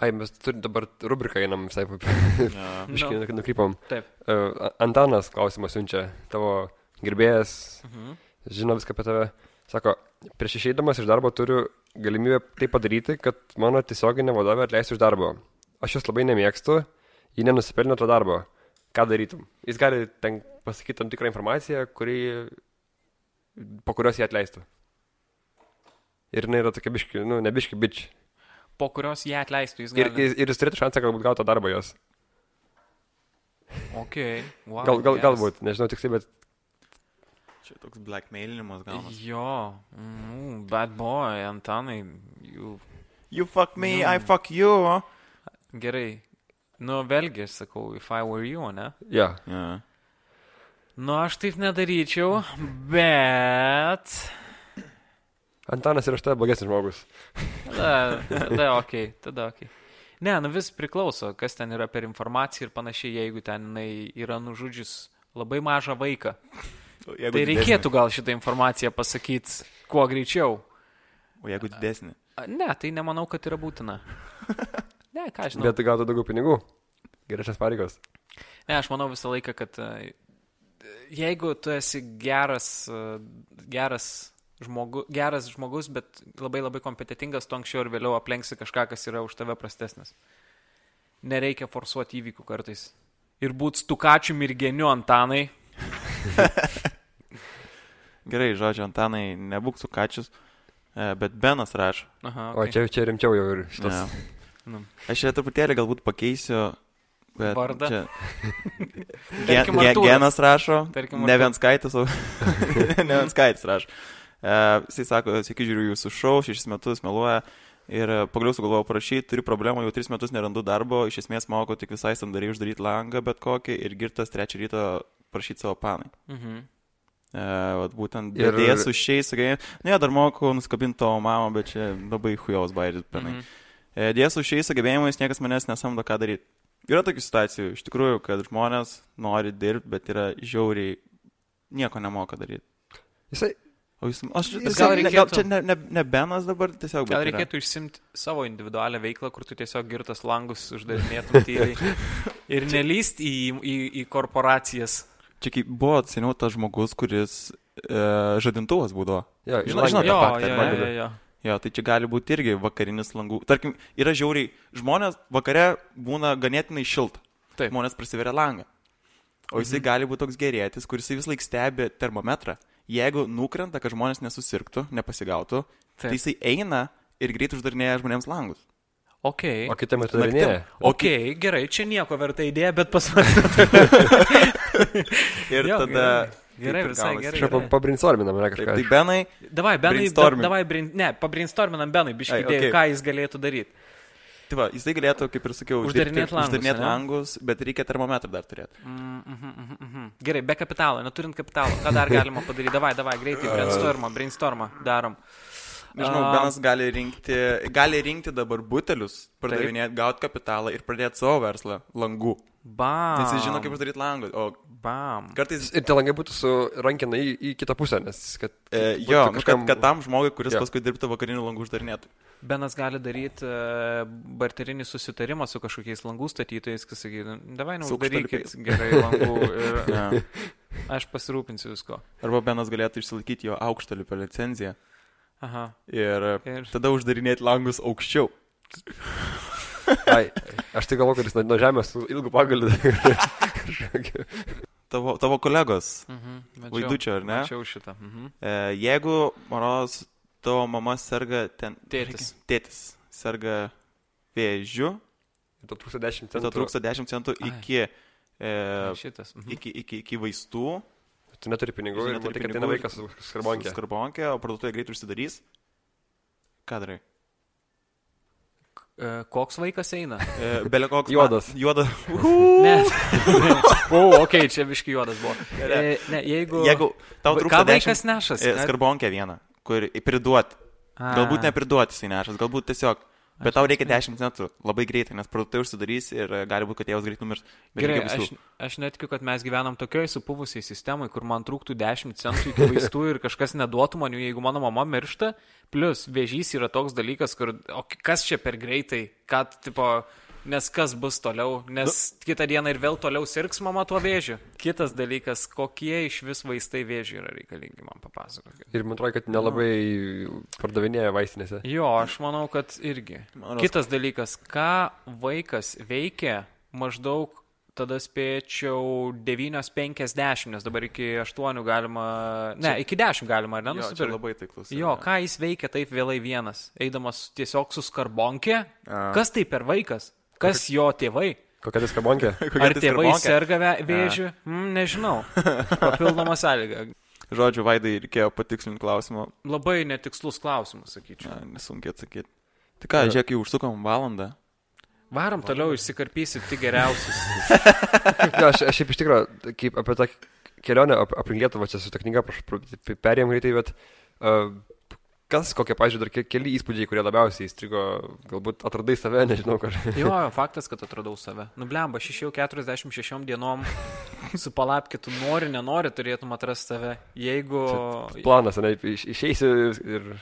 Ai, mes turim dabar rubriką einam visai, Ja. biškai Nu. nukrypom. Taip. Uh, Antanas klausimą siunčia, tavo gerbėjas, Mhm. žino viską apie tave. Sako, prieš išeidamas iš darbo turiu galimybę tai padaryti, kad mano tiesioginė vadovė atleistų iš darbo. Aš jos labai nemėgstu, ji nenusipelnė to darbo. Ką darytum? Jis gali ten pasakyti tam tikrą informaciją, kuri, po kurios jį atleistų. Ir jinai yra tokia biški, nu, ne biški bič. Po kurios ją atleistų, jis Ir, gali. ir, ir jis turėtų šansą galbūt gauti darbą jos. Ok, wow, Gal, gal, yes. galbūt, nežinau tiksliai, bet Čia toks blackmailinimas gaunas. Jo, mm, bad boy, Antanai, jų. You fuck me, Nu. I fuck you. Gerai. Nu, vėlgi, aš sakau, if I were you, ne? jo. Yeah. Nu, aš taip nedaryčiau, bet... Antanas yra štai blogesnis žmogus. Tada, tada ok, tada ok. Ne, nu vis priklauso, kas ten yra per informaciją ir panašiai, jeigu ten jinai yra nužudžius labai mažą vaiką. Jeigu Tai didesnį? reikėtų gal šitą informaciją pasakyti kuo greičiau. O jeigu didesnį? Ne, tai nemanau, kad yra būtina. Ne, ką žinau. Bet gautų daugiau pinigų. Geresnės pareigos. Ne, aš manau visą laiką, kad e, jeigu tu esi geras, e, geras, žmogu, geras žmogus, bet labai labai kompetitingas, tu anksčiau ir vėliau aplenksi kažką, kas yra už tave prastesnis. Nereikia forsuoti įvykių kartais. Ir būt stukačiu ir geniu Antanai. Gerai, žodžiu, Antanai, nebūk su kačius, e, bet Benas rašo. Aha, O okay. čia, čia rimčiau jau ir šitas. Ne. Nu. Aš čia truputėlį galbūt pakeisiu. Bet Vardą? Čia... Gen, Tarkim, Artūras. genas rašo. Tarkim, ne Artūras. vienskaitis, o ne vienskaitis rašo. Uh, jisai sako, sveiki, žiūriu jūsų šou, šešis metus meluoja. Ir e, pagaliau sugalvojau parašyti, turiu problemą, jau tris metus nerandu darbo, iš esmės moku tik visai sandariai uždaryti langą bet kokį ir girtas trečią rytą prašyti savo panai. Mhm. E, vat būtent Ir- dėjas su šiais, sakai, nu jo, dar moku nuskabinti tavo mamą, bet čia labai hujos bairis, penai. Mhm. Mhm. Dėjas su šiais sugebėjimais niekas manęs nesamdo ką daryti. Yra tokių situacijų, iš tikrųjų, kad žmonės nori dirbti, bet yra žiauriai nieko nemoka daryti. Jisai, O jūs, aš Gal gal, ne, gal reikėtų- čia ne, ne, ne Benas dabar tiesiog. Gal bet yra. reikėtų išsimti savo individualią veiklą, kur tu tiesiog girtas langus uždarinėtum tyliai ir nelyst į, į, į korporacijas. Čia kaip buvo seniau tas žmogus, kuris e, žadintuvas būdavo. jo, Žinot- žinot, žinot- Jo, faktą, jo, jo, atrodo. jo. Jo, tai čia gali būti irgi vakarinis langų. Tarkim, yra žiauriai, žmonės vakare būna ganėtinai šilta. Taip. Žmonės prasiveria langą. O jisai mhm. gali būti toks gerėtis, kuris vis laik stebi termometrą. Jeigu nukrenta, kad žmonės nesusirgtų, nepasigautų, Taip. tai Taip. jisai eina ir greit uždarinėja žmonėms langus. Ok. O kitą metą Naktim. darinėja. Ok, gerai, čia nieko verta idėja, bet pasvarstyti. Ir Jo, tada... gerai. taip Gerai, ir visai gerai. Kažką pabrinsorminam, ne Taip, kažką. tai Benai, Davai, Benai, davai, brin, ne, pabrinstorminam Benai, biškai okay. ką jis galėtų daryti. Tai va, jisai galėtų, kaip ir sakiau, Uždarinėt uždirbti- langus, uždarinėt langus, bet reikia termometrą dar turėti. Mm, mhm, mhm, mhm. Gerai, be kapitalo, neturint kapitalo, ką dar galima padaryti? Davai, davai, greitai, brainstormą, brainstormą darom. Nežinau, Benas gali rinkti, gali rinkti dabar butelius, pardavinėti, gauti kapitalą ir pradėti savo verslą langų. Bam. Nes jis žino, kaip uždaryti langus. O Bam. kartais, Ir tie langai būtų su rankina į, į kitą pusę, nes kad... e, jo, nu, kad, kažkam- kad tam žmogui, kuris Jo. paskui dirbtų vakarinių langų uždarinėtų. Benas gali daryti uh, barterinį susitarimą su kažkokiais langų statytojais, kas sakytų, davai, nu, darykit gerai langų ir Ja. aš pasirūpinsiu visko. Arba Benas galėtų išsilaikyti jo aukštalipio licenciją Aha. ir, Ir- tada uždarinėti langus aukščiau. Ai, aš tai galvoju, kad jis nuo- nuo žemės su ilgu pagaliu. Tavo, tavo kolegos, Mhm. Mačiau- Vaidučio, ar ne? Mačiau šitą. Mhm. E, jeigu, manos, tavo mama serga ten... Tėtis. Tėtis serga vėžiu, Tuo trūksta 10 tai centų. tau trūksta 10 centų Ai. iki, e, Šitas. Mhm. iki, iki, iki vaistų. Tu neturi pinigų ir matai, kad ateina vaikas su skarbonkė. Skarbonkė, o parduotuvė greit užsidarys. E, Koks vaikas eina? E, Belė koks. Juodas. Juodas. Ne. o, okay, čia biški juodas buvo. E, ne, jeigu... Jeigu tau trūksta Ką vaikas 10 nešas? e, skarbonkę vieną, kur priduoti. A. Galbūt nepriduoti jisai nešas, galbūt tiesiog. Bet tau reikia 10 centų labai greitai, nes parduotuvė užsidarys ir e, gali būti, kad tėvas greit numirs. Gerai, aš, aš netikiu, kad mes gyvenam tokioje supuvusiai sistemai, kur man trūktų 10 centų iki vaistų ir kažkas neduotų man jų, jeigu mano mama miršta. Plus, vėžys yra toks dalykas, kur, o kas čia per greitai, kad, tipo, Nes kas bus toliau, nes nu. kitą dieną ir vėl toliau sirgs mama tuo vėžiu. Kitas dalykas, kokie iš vis vaistai vėžiui yra reikalingi, man papasakokit. Ir man atrodo, kad nelabai pardavinėja vaistinėse. Jo, aš manau, kad irgi. Kitas dalykas, ką vaikas veikia maždaug tada spėčiau 9.50, nes dabar iki 8 galima, ne, iki 10 galima, ar ne, nusipirkti. Labai taiklus. Jo, ką jis veikia taip vėlai vienas, eidamas tiesiog su skarbonkė. Kas tai per vaikas? Kas jo tėvai? Kokia skarbonkė? Ar tėvai serga vėžiu? Mm, nežinau. Papildoma sąlyga. Žodžiu, Vaidai, reikėjo patikslinti klausimą. Labai netikslus klausimas, sakyčiau. Na, nesunkiai atsakyti. Tai ką, žiūrėk, jau užsukom valandą. Varom toliau, išsikarpysit tik geriausius. ja, aš, aš šiaip iš tikrųjų, kaip apie tą kelionę ap, aplink Lietuvą, čia su ta knyga, perėjom greitai, bet uh, kas, kokie, pažiūrėjau, dar keli įspūdžiai, kurie labiausiai įstrigo, galbūt atradai save, nežinau kažką. jo, faktas, kad atradau save. Nublemba, aš išėjau 46 dienom su palapkitu, nori, nenori, turėtum atrasti save. Jeigu... Čia planas, ne, iš, išeisi ir...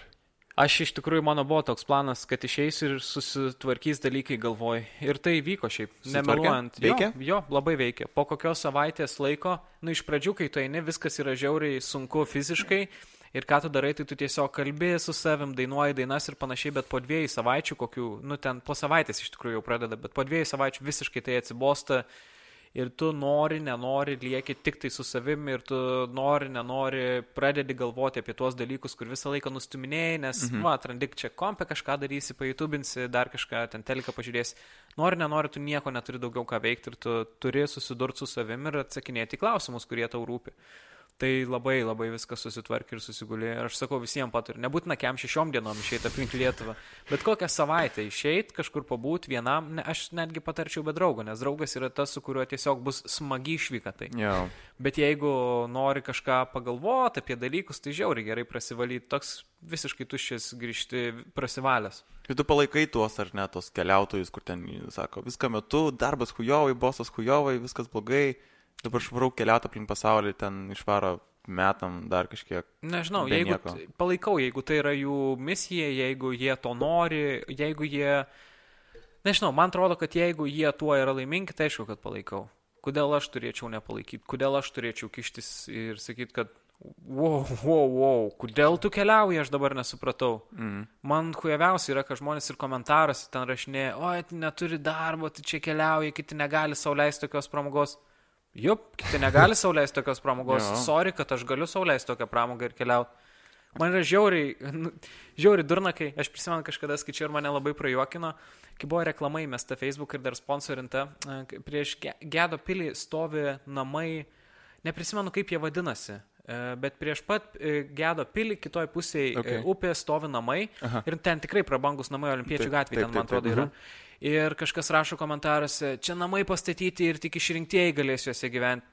Aš iš tikrųjų, mano buvo toks planas, kad išeis ir susitvarkys dalykai galvoj. Ir tai vyko šiaip, nemeluojant. Veikia? Jo, jo, labai veikia. Po kokios savaitės laiko, nu iš pradžių, kai tu eini, viskas yra žiauriai sunku fiziškai. Ir ką tu darai, tai tu tiesiog kalbėjai su savim, dainuoji dainas ir panašiai, bet po dviejų savaičių, kokių, nu ten po savaitės iš tikrųjų jau pradeda, bet po dviejų savaičių visiškai tai atsibosta ir tu nori, nenori, lieki tik tai su savimi ir tu nori, nenori, pradedi galvoti apie tuos dalykus, kur visą laiką nustuminėjai, nes, mhm. va, atrandik čia kompę, kažką darysi, pajutubinsi, dar kažką ten teliką pažiūrėsi. Nori, nenori, tu nieko neturi daugiau ką veikti ir tu turi susidurti su savimi ir atsakinėti klausimus, kurie tau rūpi. Tai labai labai viskas susitvarkė ir susigulė. Ir aš sakau visiems patariu, nebūtina kem šešiom dienom išeiti aplink Lietuvą, bet kokią savaitę išeiti, kažkur pabūti vienam, ne, aš netgi patarčiau be draugo, nes draugas yra tas, su kuriuo tiesiog bus smagi išvyka. Tai. Yeah. Bet jeigu nori kažką pagalvoti apie dalykus, tai žiauriai gerai prasivalyti, toks visiškai tuščias grįžti prasivalęs. Ir tu palaikai tuos ar ne, tos keliautojus, kur ten sako, viską metu, darbas hujovai, bosas hujovai, viskas blogai Dabar švarau keliauti aplink pasaulį, ten išvaro metam dar kažkiek. Nežinau, jeigu nieko. palaikau, jeigu tai yra jų misija, jeigu jie to nori, jeigu jie... Nežinau, man atrodo, kad jeigu jie tuo yra laimingi, tai aišku, kad palaikau. Kodėl aš turėčiau nepalaikyti, kodėl aš turėčiau kištis ir sakyti, kad wow, wow, wow, kodėl tu keliauji, aš dabar nesupratau. Mm. Man hujaviausia yra, kad žmonės ir komentaruose ten rašinė, oi, neturi darbo, tu čia keliauji, kiti negali sauliaisti tokios pramogos. Jup, kiti negali sauliaisti tokios pramogos. Sorry, kad aš galiu sauliaisti tokią pramogą ir keliauti. Man yra žiauriai, nu, žiauriai durna, kai aš prisimenu kažkada skaičiau ir mane labai prajuokino, kai buvo reklama įmesta Facebook ir dar sponsorinta, e, prieš Gedo pilį stovi namai, neprisimenu kaip jie vadinasi, e, bet prieš pat e, Gedo pilį kitoje pusėje okay. upės stovi namai Aha. ir ten tikrai prabangus namai Olimpiečių gatvėje, ten man atrodo yra. Mhm ir kažkas rašo komentaruose, čia namai pastatyti ir tik išrinktieji galės juose gyventi.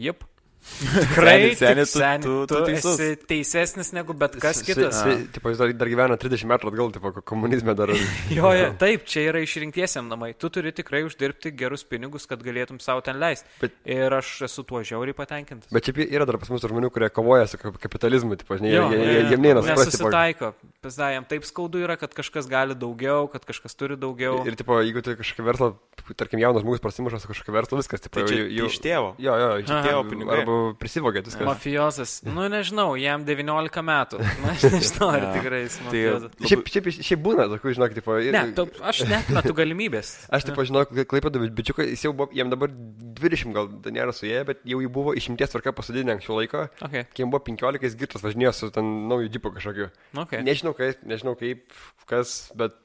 Jep. Tikrai, seniai, seniai, tu, tu, tu, tu esi teisesnis negu bet kas kitas. Tipo, jis dar, dar gyvena 30 metų atgal, tipo, komunizme dar. jo, jo, taip, čia yra išrinktiesiam namai. Tu turi tikrai uždirbti gerus pinigus, kad galėtum savo ten leisti. Bet, ir aš esu tuo žiauriai patenkintas. Bet čia yra dar pas mus žmonių, kurie kovoja su kapitalizmu, tipo, jie, jie, jie, jie neina su Nesusitaiko. Pasdajam taip skaudu yra, kad kažkas gali daugiau, kad kažkas turi daugiau. Ir, tipo, jeigu tu kažkokį verslą, tarkim, jaunas žmogus prasimuša su kažkokiu verslu, viskas, tipo, tai jau, iš tėvo. Jo, jo, iš tėvo pinigų. Prisivogė viską. Mafijozas. Nu, nežinau, jam 19 metų. Na, aš nežinau, ar tikrai jis tai mafijozas. Tai, šiaip, šiaip, šiaip būna tokių, žinok, tipo. Ir... Ne, tu, aš net metu galimybės. aš taip žinau, klaipėdu bičiukai, jis jau buvo, jam dabar 20 gal nėra su jie, bet jau jį buvo išimties tvarka pasodinę anksčiau laiko. Okay. Kai jam buvo 15, jis girtas važinėjo su ten nauju džipu kažkokiu. Okay. Nežinau kaip, nežinau kaip, kas, bet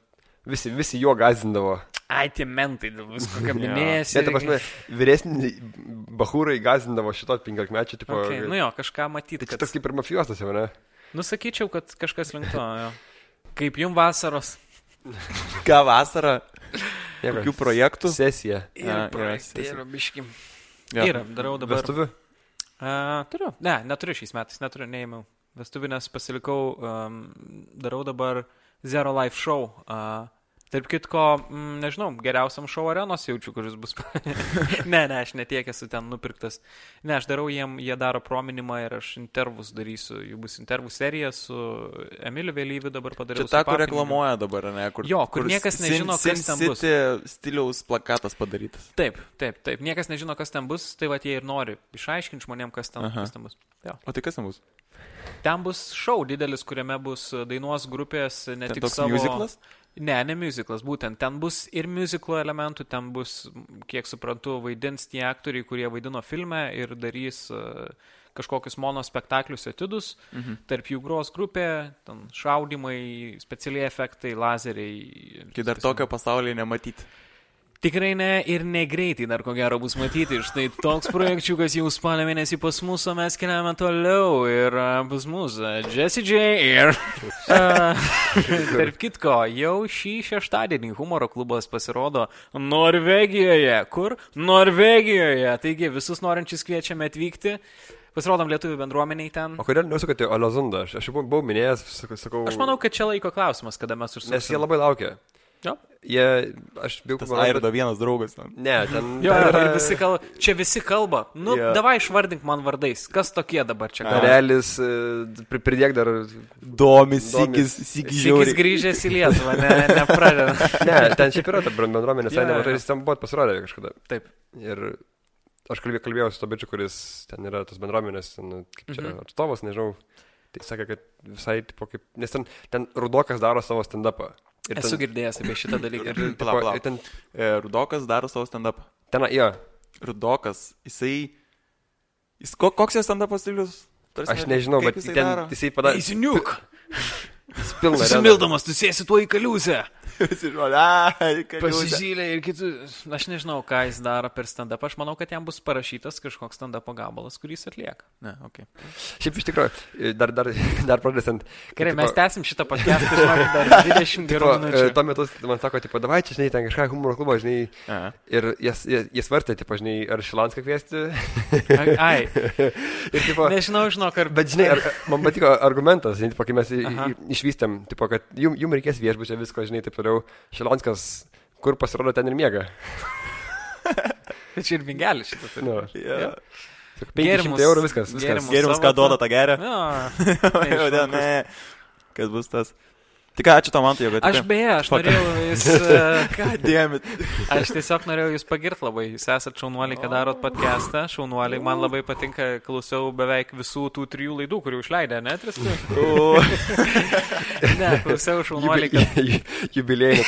visi, visi juo gazindavo. Ai, tie mentai dėl visko kabinėjasi. Net, prasme, vyresni bahūrai gazindavo šito 15 mečių, tipo. Okay, nu jo, kažką matyti. Tai kad... toks kaip ir mafijosas jau, ne? Nusakyčiau, kad kažkas link to, jo. Kaip jum vasaros? Ką vasarą? Kokių projektų? Sesija. Ir projektai yra biškim. Yra, darau dabar. Vestuvių? Uh, turiu. Ne, neturiu šiais metais, neturiu, neėmiau. Vestuvinės pasilikau, um, darau dabar Zero Life Show. Uh, Tarp kitko, mm, nežinau, geriausiam šou arenos jaučiu, kuris bus. ne, ne, aš netiek esu ten nupirktas. Ne, aš darau jiem, jie daro prominimą ir aš intervus darysiu. Jų bus intervų serija su Emiliu Vėlyviu dabar padariau. Čia ta, kur reklamuoja dabar, ne? Kur, Jo, kur niekas nežino, Sin- kas ten Sin bus. City stiliaus plakatas padarytas. Taip, taip, taip. Niekas nežino, kas ten bus, tai va jie ir nori išaiškinti žmonėm, kas ten, Aha. kas ten bus. Jo. O tai kas ten bus? Ten bus šou didelis, kuriame bus dainuos grupės ne Ten tik savo... musiclas? Ne, ne musiclas, būtent. Ten bus ir musiclo elementų, ten bus, kiek suprantu, vaidins tie aktoriai, kurie vaidino filme ir darys uh, kažkokius monospektaklius etidus. Mhm. Tarp jų gros grupė, šaudimai, specialiai efektai, lazeriai. Kai dar tokio pasaulyje nematyti. Tikrai ne ir negreitai dar ko gero bus matyti. Štai toks projekčiukas jau spalio mėnesį pas mus, o mes keliame toliau. Ir pas mus a, Jessie J. Ir. Tarp kitko, jau šį šeštadienį humoro klubas pasirodo Norvegijoje. Kur? Norvegijoje. Taigi visus norinčius kviečiame atvykti. Pasirodom lietuvių bendruomeniai ten. O kodėl nesukote Olazundą? Aš, aš jau buvau minėjęs, sakau. Aš manau, kad čia laiko klausimas, kada mes užsuksime. Nes jie labai laukia. Jo. Jie, aš bijau, Tas Airdo vienas draugas ten. Ne, ten. Jo, ten ir yra visi kalba, čia visi kalba. Nu, Jo. yeah. davai išvardink man vardais. Kas tokie dabar čia kalba? Realis, e, pri- pridėk dar. Domis, Domis. Sigis Sikis žiauriai. grįžęs į Lietuvą, ne, nepradeda. Ne, ten šiaip yra ta bendruomenė, visai nemažai, jis ten buvo pasirodę kažkada. Taip. Ir aš kalbėjau, kalbėjau su to bičiu, kuris ten yra tos bendruomenės, ten, kaip čia, Mhm. atstovas, nežinau. Tai sakė, kad visai, tipo, kaip, nes ten, ten Rudokas daro savo stand-upą. Ir Esu ten, girdėjęs apie šitą dalyką. ir, Palauk, tipo, palauk. ir ten, E, Rudokas daro savo stand-up. ten, jo, Rudokas, jisai... Jis, ko, koks jo stand-up stilius? Aš ne- nežinau, bet jisai ten, daro? jisai padarė. Jis areną. Susimildamas, tu sėsi tuo į kaliuzę. Visi žmonės, ai, kaliūzė. Pasižylė ir kitus. Aš nežinau, ką jis daro per stand-up. Aš manau, kad jam bus parašytas kažkoks stand-up gabalas, kurį jis atlieka. Ne, okei. Šiaip iš tikrųjų, dar, dar, dar pradėsant. Gerai, mes tęsim šitą podcastą, žinok, dar 20 gerų e, minučių. Tuo metu man sako, tipo, davai čia, žinai, ten kažką humoro klubo, žinai, Aha. ir jis, jis, jis vartė, tipo, žinai, ar Šilanską kviesti. Ai, ir, tipo, nežinau, žinok, ar... Bet žinai, ar, man patiko argumentas, žinai, tipo, kai mes išvystėm, tipo, kad jum, jum reikės viešbučio visko, žinai, taip toliau. Šilonskas, kur pasirodo ten ir miega. Tai čia ir bingelis šitas. Nu, Yeah. sako, 500 eurų viskas. viskas. savo ką duoda tą gerą. Jo, ne, ne. Kas bus tas? Tik ką, ačiū tau, man tai, kad... Aš beje, aš Fuck. norėjau jūs... e, Ką dėmit? Aš tiesiog norėjau jūs pagirti labai. Jūs esate šaunuoliai, kad darot podcastą. Šaunuoliai, man labai patinka, klausiau beveik visų tų trijų laidų, kurių išleidė, ne, Tristai? Ne, klausiau šaunuoliai, kad... Jubilėjai,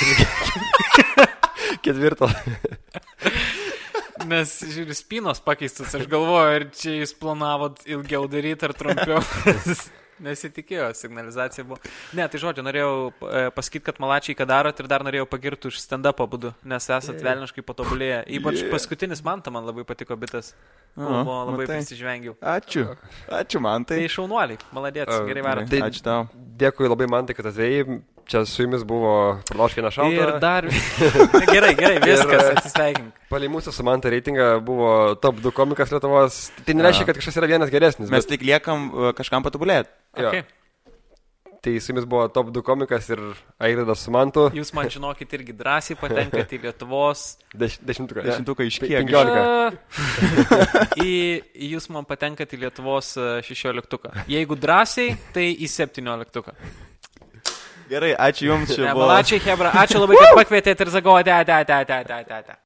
ketvirto. Nes, žiūriu, spynos pakeistus, aš galvoju, ar čia jūs planavot ilgiau daryti ar trumpiau. Nesitikėjo, signalizacija buvo. Ne, tai žodžiu, norėjau e, pasakyti, kad malačiai, ką darot ir dar norėjau pagirti už stand-up būdu, nes esat velniškai patobulėję. Ypač Yeah. paskutinis man, man labai patiko bitas. Aha, Buvo labai matai. prisižvengiau. Ačiū. Ačiū, man Tai tai. šaunuoliai, maladėts, A, gerai varom. Tai- Ačiū tau. Dėkui labai man, tai, kad atvėjai. Čia su jumis buvo praloškina šalta. Ir dar. gerai, gerai, viskas, atsisveikink. Palei mūsų su Manta reitingą buvo top 2 komikas Lietuvos. Tai nereiškia, kad kažkas yra vienas geresnis. Mes bet, tik liekam uh, kažkam patobulėti. Okay. Tai su jumis buvo top 2 komikas ir Airidas su Mantu. Jūs man žinokit irgi drąsiai patenkate į Lietuvos. Deš, dešimtuką. Dešimtuką iš kiek? penkiolika. A, į, jūs man patenkate į Lietuvos e, 16. Jeigu drąsiai, tai į 17. Gerai, ačiū Jums. Ne, buvo. Malačiai, Hebra, ačiū labai, kad pakvietėte ir zagovote.